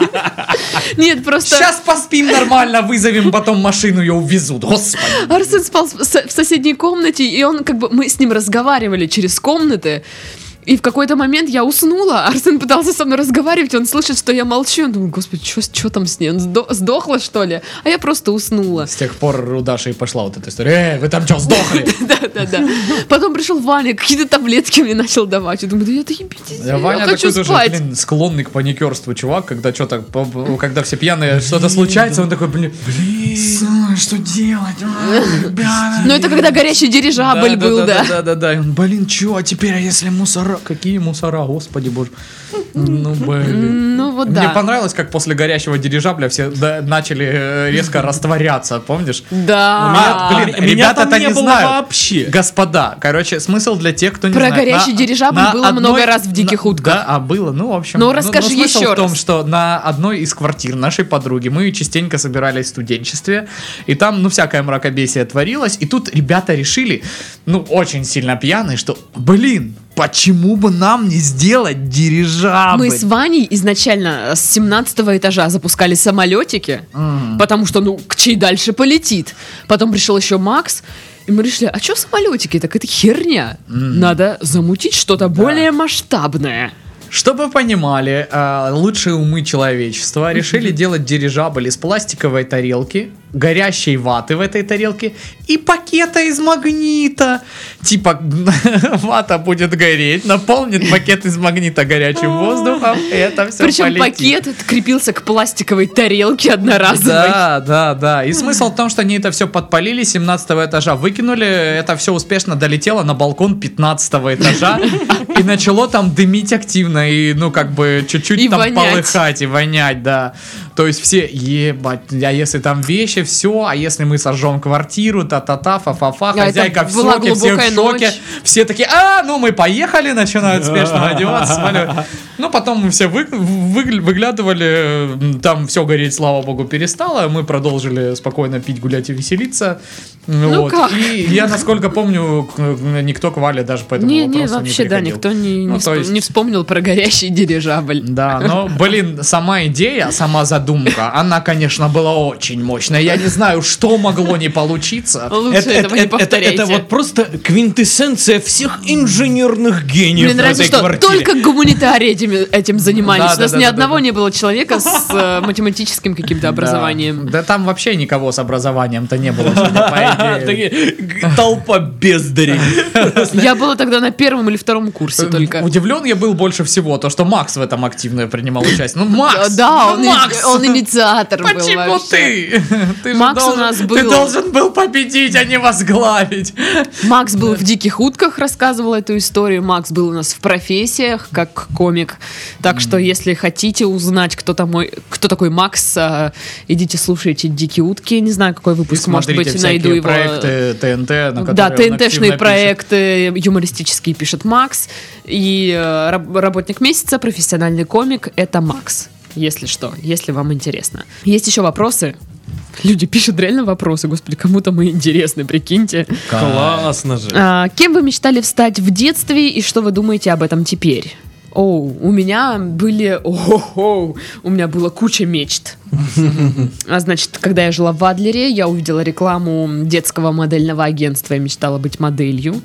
S1: нет, просто...
S3: Сейчас поспим нормально, вызовем потом машину, ее увезут. Господи.
S1: Арсен спал в соседней комнате, и он как бы мы с ним разговаривали через комнаты. И в какой-то момент я уснула, Арсен пытался со мной разговаривать, он слышит, что я молчу, он думает, господи, что там с ней, он сдо- сдохла что ли? А я просто уснула.
S3: С тех пор у Даши и пошла вот эта история. Эй, вы там что, сдохли?
S1: Да-да-да. Потом пришел Ваня, какие-то таблетки мне начал давать. Я думаю, да я ебитесь, я
S3: Ваня
S1: хочу
S3: такой тоже,
S1: спать.
S3: блин, склонный к паникерству чувак, когда что-то, когда все пьяные, что-то случается, он такой, блин, блин, что делать? А,
S1: Ну это когда горящий дирижабль был, да.
S3: Да, да, да. И он, блин, чё, а теперь, а если мусора? Какие мусора, господи боже. Ну, блин.
S1: Ну вот
S3: Мне
S1: да.
S3: понравилось, как после горящего дирижабля все да, начали э, резко растворяться, помнишь?
S1: Да.
S3: А, блин,
S2: меня там не
S3: не знают.
S2: вообще.
S3: Господа, короче, смысл для тех, кто не
S1: Про
S3: знает.
S1: горящий
S3: На-
S1: дирижабль
S3: на
S1: было много раз в «Диких
S3: на-
S1: утках».
S3: Да, а было, ну, в общем.
S1: Ну, расскажи
S3: смысл
S1: еще
S3: в том,
S1: раз.
S3: что на одной из квартир нашей подруги мы частенько собирались в студенчестве, и там, ну, всякое мракобесие творилось, и тут ребята решили, ну, очень сильно пьяные, что, блин, почему бы нам не сделать дирижабль?
S1: Мы с Ваней изначально с 17 этажа запускали самолетики, потому что, ну, к чей дальше полетит. Потом пришел еще Макс, и мы решили, а что самолетики? Так это херня. Надо замутить что-то более масштабное.
S3: Чтобы понимали, э, лучшие умы человечества решили делать дирижабль из пластиковой тарелки, горящей ваты в этой тарелке и пакета из магнита. Типа вата будет гореть, наполнит пакет из магнита горячим воздухом, и это все
S1: Причем пакет крепился к пластиковой тарелке одноразовой.
S3: Да, да, да. И смысл в том, что они это все подпалили, 17 этажа выкинули, это все успешно долетело на балкон 15 этажа и начало там дымить активно и, ну, как бы чуть-чуть там
S1: вонять.
S3: полыхать и вонять, да. То есть все, ебать, а если там вещи, все, а если мы сожжем квартиру, та-та-та, фа-фа-фа, хозяйка в шоке, все в шоке,
S1: ночь.
S3: все такие, а, ну мы поехали, начинают спешно одеваться, самолет. Ну, потом мы все вы- вы- выглядывали, там все гореть, слава богу, перестало, мы продолжили спокойно пить, гулять и веселиться.
S1: Ну
S3: вот.
S1: как?
S3: И я, насколько помню, никто к Вале даже по этому
S1: Не, не,
S3: вопросу
S1: вообще, да,
S3: приходил.
S1: никто не,
S3: Ну,
S1: не, всп-
S3: есть-
S1: не вспомнил про горящий дирижабль.
S3: Да, но, блин, сама идея, сама задумка, она, конечно, была очень мощная. Я не знаю, что могло не получиться.
S1: Лучше этого не повторяйте.
S2: это вот просто квинтэссенция всех инженерных гениев
S1: Мне нравится,
S2: этой
S1: что
S2: квартире.
S1: только гуманитарии этим, этим занимались.
S3: Да,
S1: У нас
S3: да,
S1: ни
S3: да,
S1: одного
S3: да, да.
S1: не было человека с э, математическим каким-то образованием.
S3: Да, да там вообще никого с образованием-то не было.
S2: Г- Толпа бездарей.
S1: Я была тогда на первом или втором курсе только.
S3: Удивлен я был больше всего, то, что Макс в этом активно принимал участие. Ну, Макс!
S1: Да,
S3: ну,
S1: он, и-
S3: Макс!
S1: он инициатор был
S3: Почему ты? Ты
S1: Макс у
S3: должен-
S1: нас
S3: Ты
S1: был.
S3: должен был победить, а не возглавить.
S1: Макс был в «Диких утках», рассказывал эту историю. Макс был у нас в профессиях, как комик. Так что, если хотите узнать, кто, там мой, кто такой Макс, а, идите слушайте «Дикие утки». Не знаю, какой выпуск, может быть, найду его...
S3: проекты ТНТ, на
S1: Да, ТНТшные
S3: пишет.
S1: проекты юмористические пишет Макс. И э, раб- работник месяца, профессиональный комик, это Макс. Если что, если вам интересно. Есть еще вопросы? Люди пишут реально вопросы, господи, кому-то мы интересны, прикиньте.
S2: Классно же.
S1: А, кем вы мечтали стать в детстве и что вы думаете об этом теперь? О, у меня были... О, у меня была куча мечт. А значит, когда я жила в Адлере, я увидела рекламу детского модельного агентства. Я мечтала быть моделью.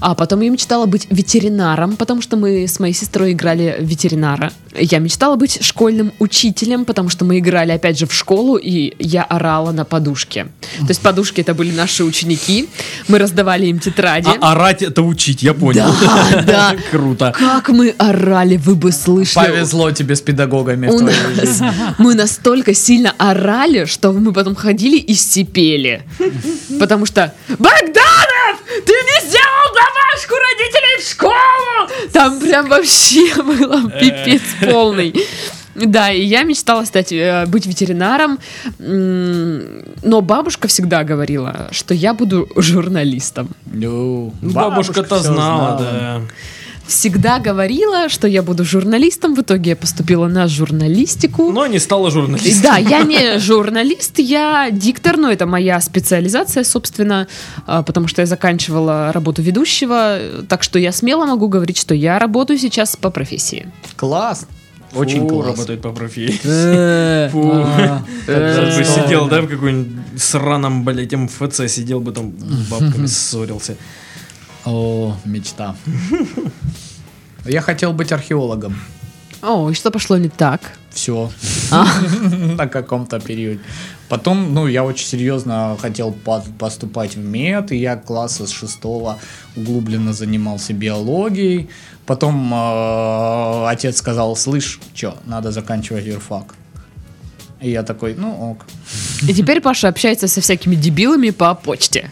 S1: А потом я мечтала быть ветеринаром, потому что мы с моей сестрой играли в ветеринара. Я мечтала быть школьным учителем, потому что мы играли опять же в школу, и я орала на подушке. То есть подушки это были наши ученики. Мы раздавали им тетради.
S2: А орать это учить, я понял.
S1: Да, да.
S2: Круто.
S1: Как мы орали, вы бы слышали.
S3: Повезло тебе с педагогами
S1: У нас- мы настолько сильно орали, что мы потом ходили и сипели. Потому что Богданов, ты не сделал домашку родителей в школу! Там прям вообще было пипец полный. Да, и я мечтала стать, э, быть ветеринаром, но бабушка всегда говорила, что я буду журналистом.
S3: Ну,
S2: Ну, Бабушка-то
S3: всё
S2: знала, да.
S1: Всегда говорила, что я буду журналистом. В итоге я поступила на журналистику.
S2: Но не стала журналистом.
S1: Да, я не журналист, я диктор, но это моя специализация, собственно, а, потому что я заканчивала работу ведущего, так что я смело могу говорить, что я работаю сейчас по профессии.
S3: Класс. Очень
S2: Фу,
S3: класс.
S2: работает по профессии.
S1: Э,
S2: Фу. Сейчас бы
S3: застойно.
S2: сидел, да, в какой-нибудь сраном, блядь, МФЦ, сидел бы там с бабками ссорился.
S3: О, мечта. Я хотел быть археологом.
S1: О, и что пошло не так?
S3: Все.
S1: А.
S3: На каком-то периоде. Потом, ну, я очень серьезно хотел по- поступать в мед, и я класса с шестого углубленно занимался биологией. Потом э, отец сказал, слышь, что, надо заканчивать юрфак. И я такой, ну ок.
S1: И теперь Паша общается со всякими дебилами по почте.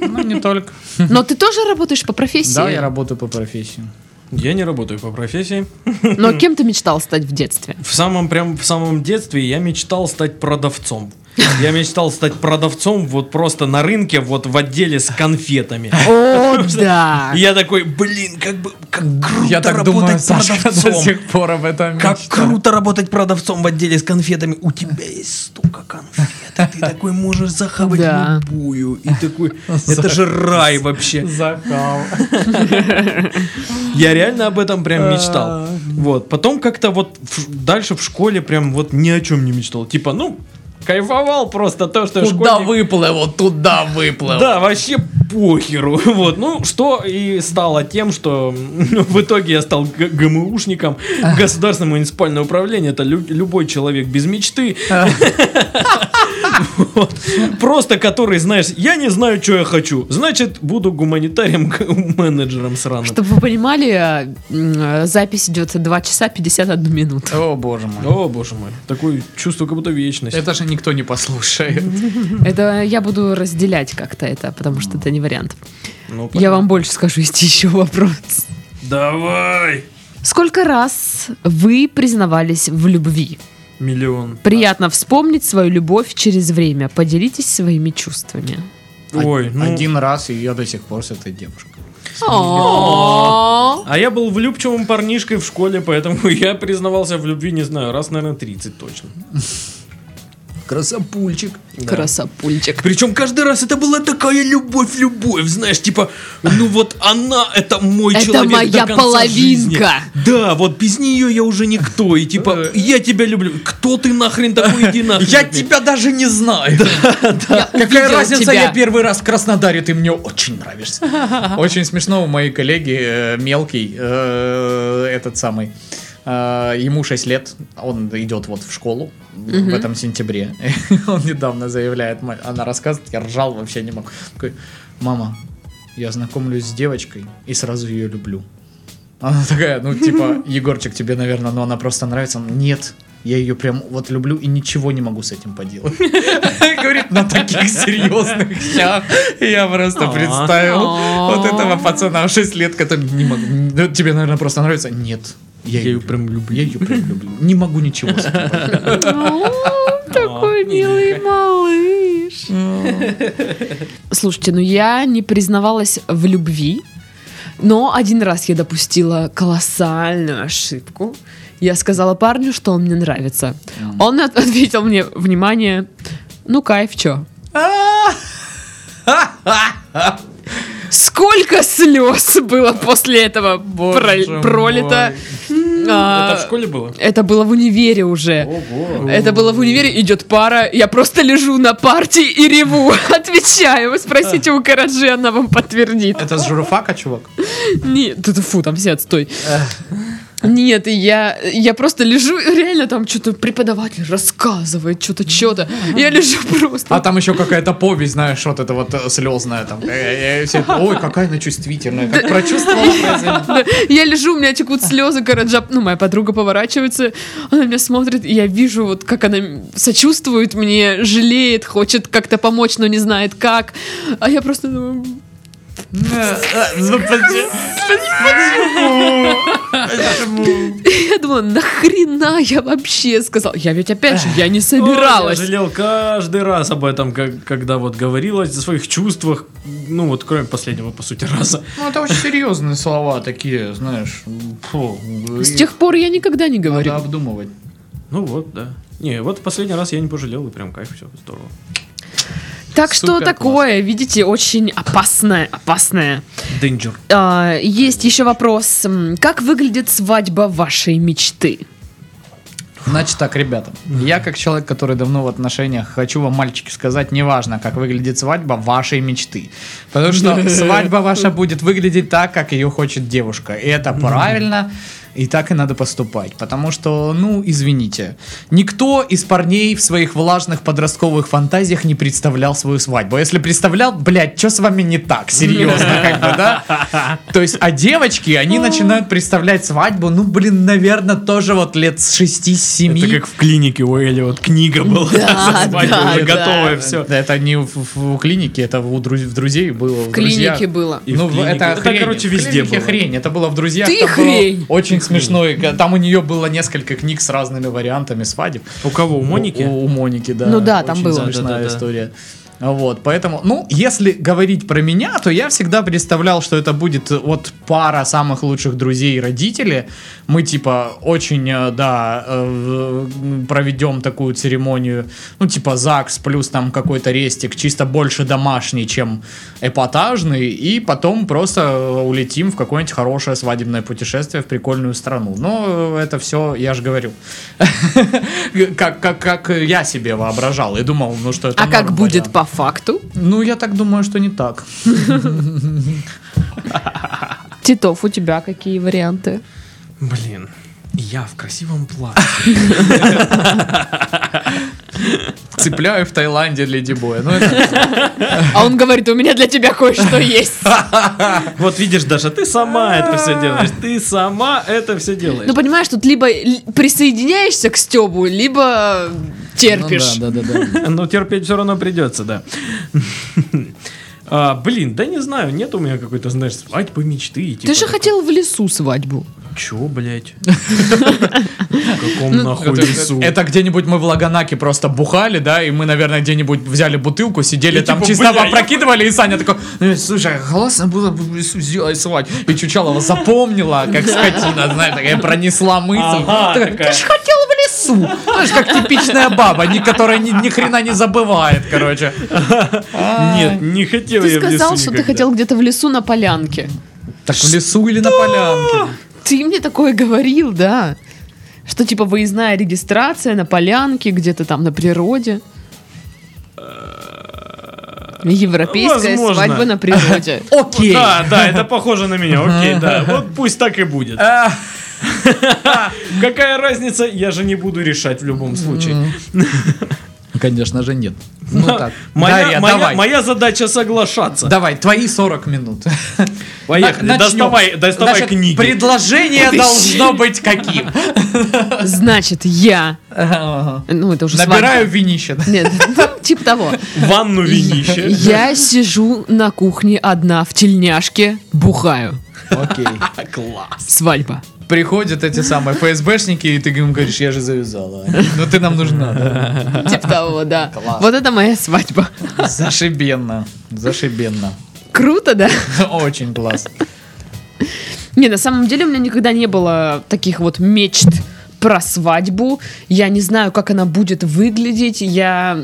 S3: Ну, не только.
S1: Но ты тоже работаешь по профессии?
S3: Да, я работаю по профессии.
S2: Я не работаю по профессии.
S1: Но кем ты мечтал стать в детстве?
S2: В самом прям в самом детстве я мечтал стать продавцом. Я мечтал стать продавцом вот просто на рынке, вот в отделе с конфетами.
S1: О, да.
S2: Я такой, блин, как бы как круто
S3: Я так думаю,
S2: работать
S3: Сашка до сих пор об этом
S2: Как круто работать продавцом в отделе с конфетами. У тебя есть столько конфет, ты такой можешь захавать
S1: Да.
S2: любую. И такой, это же рай вообще.
S3: Захал.
S2: Я реально об этом прям
S3: А.
S2: мечтал. Вот. Потом как-то вот дальше в школе прям вот ни о чем не мечтал. Типа, ну, кайфовал просто то, что
S3: Туда
S2: школьник-
S3: выплыл, туда выплыл.
S2: Да, вообще похеру. Вот, ну, что и стало тем, что ну, в итоге я стал г- ГМУшником. Государственное муниципальное управление. Это лю- любой человек без мечты. Вот. Просто который, знаешь, я не знаю, что я хочу. Значит, буду гуманитарием, менеджером сраным.
S1: Чтобы вы понимали, э, э, запись идет 2 часа 51 минуту.
S3: О, боже мой.
S2: О, боже мой. Такое чувство, как будто вечность.
S3: Это же никто не послушает.
S1: Это я буду разделять как-то это, потому что это не вариант.
S2: Ну,
S1: Я вам больше скажу, есть еще вопрос.
S2: Давай!
S1: Сколько раз вы признавались в любви?
S2: Миллион.
S1: Приятно вспомнить свою любовь через время. Поделитесь своими чувствами.
S2: Ой, ну...
S3: Один раз, и я до сих пор с этой девушкой.
S2: А я был влюбчивым парнишкой в школе, поэтому я признавался в любви, не знаю, раз, наверное, 30 точно.
S3: Красопульчик.
S1: Красопульчик.
S2: Причем каждый раз это была такая любовь-любовь, знаешь, типа, ну вот она, это мой
S1: Это
S2: человек
S1: моя
S2: до конца
S1: половинка.
S2: жизни. Да, вот без нее я уже никто, и типа, я тебя люблю. Кто ты нахрен такой, иди нахрен.
S3: Я тебя даже не знаю. Какая разница,
S1: тебя.
S3: я первый раз в Краснодаре, ты мне очень нравишься. Очень смешно, у моей коллеги э, мелкий, э, этот самый, э, ему 6 лет, он идет вот в школу в этом сентябре. Он недавно заявляет, она рассказывает, я ржал, вообще не мог. Такой, мама, я знакомлюсь с девочкой и сразу ее люблю. Она такая, ну типа, Егорчик, тебе, наверное, но она просто нравится. Нет, я ее прям вот люблю и ничего не могу с этим поделать. Говорит, на таких серьезных щах. Я просто представил вот этого пацана в 6 лет, который не могу. ну, Тебе, наверное, просто нравится. Нет, я
S2: Я ее прям люблю.
S3: я ее прям люблю. Не могу ничего с этим поделать.
S1: О, Такой милый малыш. Слушайте, ну я не признавалась в любви, но один раз я допустила колоссальную ошибку. Я сказала парню, что он мне нравится. Он от- ответил мне, внимание, ну кайф, чё? Сколько слез было после этого про- пролито. А,
S2: Это в школе было?
S1: это было в универе уже.
S3: Ого.
S1: Это было в универе, идет пара, я просто лежу на партии и реву. Отвечаю, вы спросите у Караджи, она вам подтвердит.
S3: Это с журфака, чувак?
S1: Нет, фу, там все отстой. Нет, я, я просто лежу, реально там что-то преподаватель рассказывает, что-то, что-то. Я лежу просто.
S3: А там еще какая-то повесть, знаешь, вот это вот э, слезная там. Э, э, все, Ой, какая она чувствительная, как прочувствовала
S1: Я лежу, у меня текут слезы, Караджа, ну, моя подруга поворачивается, она меня смотрит, и я вижу, вот как она сочувствует мне, жалеет, хочет как-то помочь, но не знает как. А я просто думаю,
S3: Ну, почему?
S1: я думала, нахрена я вообще сказал? Я ведь опять же, я не
S2: Ой,
S1: собиралась.
S2: Я жалел каждый раз об этом, как- когда вот говорилось о своих чувствах, ну вот кроме последнего, по сути, раза.
S3: Ну, это очень серьезные слова такие, знаешь. Фу.
S1: С тех пор я никогда не говорю.
S3: Надо обдумывать.
S2: Ну вот, да. Не, вот в последний раз я не пожалел, и прям кайф, все здорово.
S1: Так что такое, видите, очень опасное, опасное.
S2: Danger.
S1: А, есть еще вопрос. Как выглядит свадьба вашей мечты?
S3: Значит так, ребята, я как человек, который давно в отношениях, хочу вам, мальчики, сказать, неважно, как выглядит свадьба вашей мечты. Потому что свадьба ваша будет выглядеть так, как ее хочет девушка. И это правильно, и так и надо поступать. Потому что, ну, извините, никто из парней в своих влажных подростковых фантазиях не представлял свою свадьбу. А если представлял, блядь, что с вами не так? Серьезно, как бы, да? То есть, а девочки, они начинают представлять свадьбу, ну, блин, наверное, тоже вот лет с 6-7.
S2: Это как в клинике у Эли, вот книга была.
S1: Да, да,
S2: уже
S1: да.
S2: готовое все.
S3: Это не в, в- в клинике, это у друз- в друзей было.
S1: В клинике было.
S2: И в
S3: ну,
S2: клинике.
S3: это,
S2: Это, короче,
S3: В
S2: везде
S3: клинике
S2: было.
S3: хрень. Это было в друзьях.
S1: Ты хрень.
S3: Очень смешной. Там у нее было несколько книг с разными вариантами свадеб.
S2: У кого? У Моники?
S3: У, у Моники, да.
S1: Ну да, там было.
S3: смешная история. Вот, поэтому, ну, если говорить про меня, то я всегда представлял, что это будет вот пара самых лучших друзей и родители. Мы, типа, очень, э, да, э, проведем такую церемонию, ну, типа, ЗАГС плюс там какой-то рестик, чисто больше домашний, чем эпатажный, и потом просто э, улетим в какое-нибудь хорошее свадебное путешествие в прикольную страну. Но э, это все, я же говорю, как, я себе воображал и думал, ну, что это
S1: А как будет по факту?
S3: Ну, я так думаю, что не так.
S1: Титов, у тебя какие варианты?
S2: Блин, я в красивом платье.
S3: Цепляю в Таиланде Леди Боя. Ну, это...
S1: А он говорит, у меня для тебя кое-что есть.
S2: Вот видишь, Даша, ты сама это все делаешь. Ты сама это все делаешь.
S1: Ну, понимаешь, тут либо присоединяешься к Стебу, либо терпишь.
S3: Ну, да, да, да, да.
S2: Но терпеть все равно придется, да. А, блин, да не знаю, нет у меня какой-то, знаешь, свадьбы мечты. и
S1: Ты
S2: типа
S1: же
S2: такой,
S1: хотел в лесу свадьбу.
S2: Чё, блядь? В каком нахуй
S3: Это,
S2: лесу?
S3: это где-нибудь мы в Лаганаке просто бухали, да, и мы, наверное, где-нибудь взяли бутылку, сидели там,
S2: типа,
S3: чисто опрокидывали, и Саня такой, «Ну, слушай, классно было бы в лесу сделать свадьбу. И Чучалова запомнила, как скотина, знаешь, такая пронесла мысль. Такая. Ты ж хотел в лесу. Знаешь, как типичная баба, которая ни, хрена не забывает, короче.
S2: Нет, не хотел
S1: Ты
S2: я в лесу
S1: сказал, что ты хотел где-то в лесу на полянке.
S3: Так в лесу или на полянке?
S1: Ты мне такое говорил, да. Что типа выездная регистрация на полянке, где-то там на природе. Европейская
S2: Возможно.
S1: свадьба на природе.
S3: Окей.
S2: Да, да, это похоже на меня, окей, да. Вот пусть так и будет.
S3: А,
S2: Какая разница, я же не буду решать в любом случае.
S3: Конечно же нет. Ну так.
S2: Моя,
S3: Дарья,
S2: моя-
S3: давай.
S2: моя задача соглашаться.
S3: Давай, твои 40 минут.
S2: Поехали,
S3: На- начнем.
S2: доставай, доставай
S3: Значит,
S2: книги.
S3: Предложение должно быть каким?
S1: Значит, я... Ну, это уже
S3: Набираю
S1: свадьба.
S3: винище.
S1: Нет, типа того.
S2: Ванну винище.
S1: Я сижу на кухне одна в тельняшке, бухаю.
S3: Окей.
S2: Класс.
S1: Свадьба.
S3: приходят эти самые ФСБшники, и ты им говоришь, я же завязала. Ну ты нам нужна, да?
S1: Типа того, да.
S3: Класс.
S1: Вот это моя свадьба.
S3: Зашибенно, зашибенно.
S1: Круто, да?
S3: Очень класс.
S1: Не, на самом деле у меня никогда не было таких вот мечт про свадьбу. Я не знаю, как она будет выглядеть. Я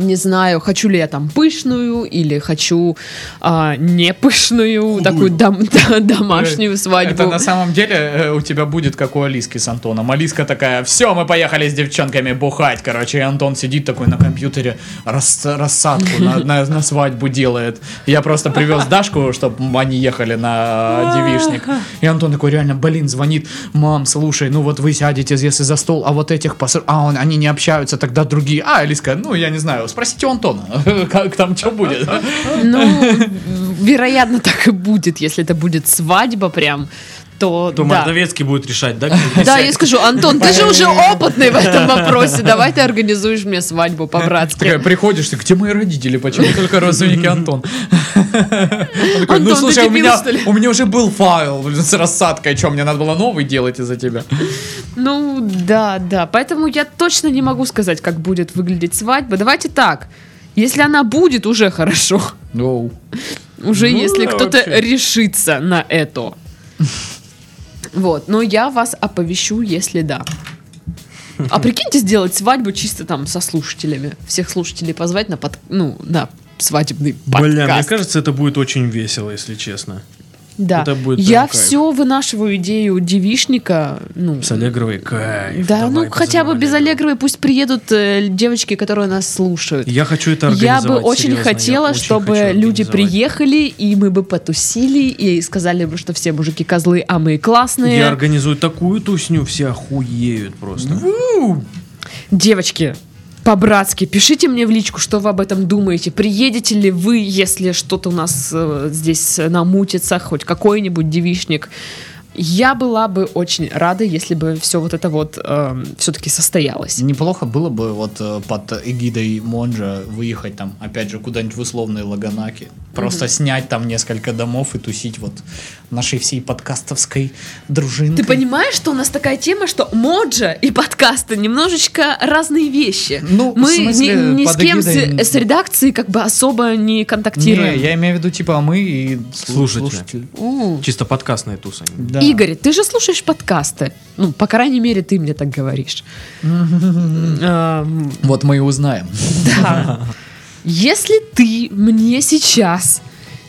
S1: не знаю, хочу ли я там пышную или хочу а, не пышную, такую дом- да, домашнюю свадьбу.
S3: Это на самом деле э, у тебя будет как у Алиски с Антоном. Алиска такая, все, мы поехали с девчонками бухать, короче. И Антон сидит такой на компьютере, рас- рассадку на, на- на свадьбу делает. Я просто привез Дашку, чтобы они ехали на девишник. И Антон такой реально, блин, звонит, мам, слушай, ну вот вы сядете если за стол, а вот этих, пос... а он, они не общаются, тогда другие. А, Алиска, ну я не знаю, спросите у Антона, как там что будет.
S1: Ну, вероятно, так и будет, если это будет свадьба прям, то,
S2: То
S1: да.
S2: Мордовецкий будет решать, да?
S1: Да, я скажу, Антон, ты же уже опытный в этом вопросе, давай ты организуешь мне свадьбу
S3: Такая,
S1: по-братски.
S3: приходишь, ты, где мои родители, почему только родственники Антон? Такой, ну слушай, у меня,
S1: что ли?»
S3: у меня уже был файл с рассадкой, что мне надо было новый делать из-за тебя?
S1: Ну, да, да, поэтому я точно не могу сказать, как будет выглядеть свадьба. Давайте так, если она будет, уже хорошо. Уже
S2: Ну
S1: если
S2: да,
S1: кто-то решится на это. Вот, но я вас оповещу, если да. А прикиньте сделать свадьбу чисто там со слушателями. Всех слушателей позвать на под... ну, на свадебный подкаст.
S2: Бля, мне кажется, это будет очень весело, если честно.
S1: Да.
S2: это будет
S1: я
S2: кайф.
S1: все вынашиваю идею девишника. Ну,
S2: С Аллегровой кайф.
S1: да,
S2: давай
S1: ну хотя бы без. Аллегровой пусть приедут э, девочки, которые нас слушают.
S2: Я хочу это
S1: Я
S2: организовать.
S1: бы очень
S2: серьезно, я
S1: хотела,
S2: очень
S1: чтобы люди приехали, и мы бы потусили, и сказали бы, что все мужики козлы, а мы классные.
S2: Я организую такую тусню, все охуеют просто.
S1: Девочки, по-братски, пишите мне в личку, что вы об этом думаете. Приедете ли вы, если что-то у нас э, здесь намутится, хоть какой-нибудь девишник. Я была бы очень рада, если бы все вот это вот все-таки состоялось.
S3: неплохо было бы вот э, под эгидой Монжа выехать там, опять же, куда-нибудь в условные Лаганаки. Просто снять там несколько домов и тусить вот нашей всей подкастовской дружинкой.
S1: Ты понимаешь, что у нас такая тема, что моджа и подкасты немножечко разные вещи.
S3: Ну,
S1: Мы
S3: смысле,
S1: ни, ни с кем с,
S3: эгидой-
S1: с редакцией как бы особо не
S3: Не,
S1: контактируем.
S3: я имею в виду, типа, мы и
S2: Слушатели.
S3: слушатели.
S2: Чисто подкастная туса.
S3: Да.
S1: Игорь, ты же слушаешь подкасты. Ну, по крайней мере, ты мне так говоришь. Эм,
S3: Вот мы и узнаем.
S1: Да. Если ты мне сейчас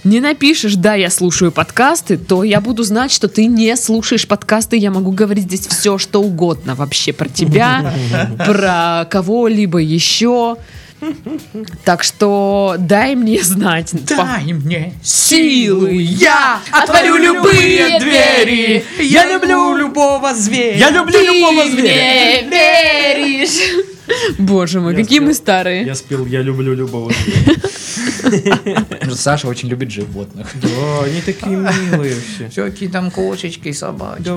S1: не напишешь, да, я слушаю подкасты, то я буду знать, что ты не слушаешь подкасты. Я могу говорить здесь все, что угодно вообще про тебя, про кого-либо еще. Так что дай мне знать.
S3: Дай мне
S1: Силы, я отворю любые двери.
S3: Я люблю любого зверя.
S2: Я люблю
S1: Ты
S2: любого зверя.
S1: мне веришь. Боже мой,
S2: Я
S1: какие мы
S2: спел.
S1: старые.
S2: Я спел «Я люблю любого
S3: Саша очень любит животных.
S2: Да, они такие милые все.
S3: Всякие там кошечки, собачки.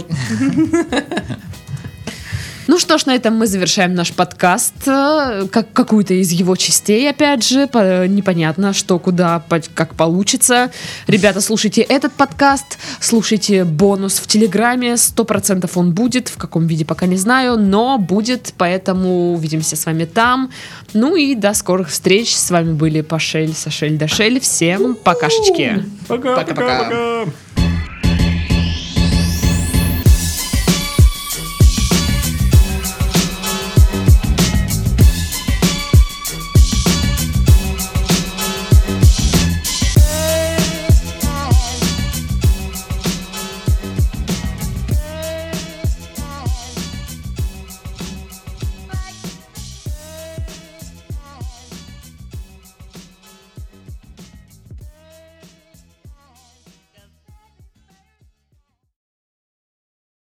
S1: Ну что ж, на этом мы завершаем наш подкаст. Э, Как какую-то из его частей, опять же. По- Непонятно, что, куда, по- как получится. Ребята, слушайте этот подкаст, слушайте бонус в Телеграме. Сто процентов он будет. В каком виде, пока не знаю, но будет. Поэтому увидимся с вами там. Ну и до скорых встреч. С вами были Пашель, Сашель, Дашель. Всем покашечки.
S2: Пока,
S3: Пока-пока.
S2: пока, пока.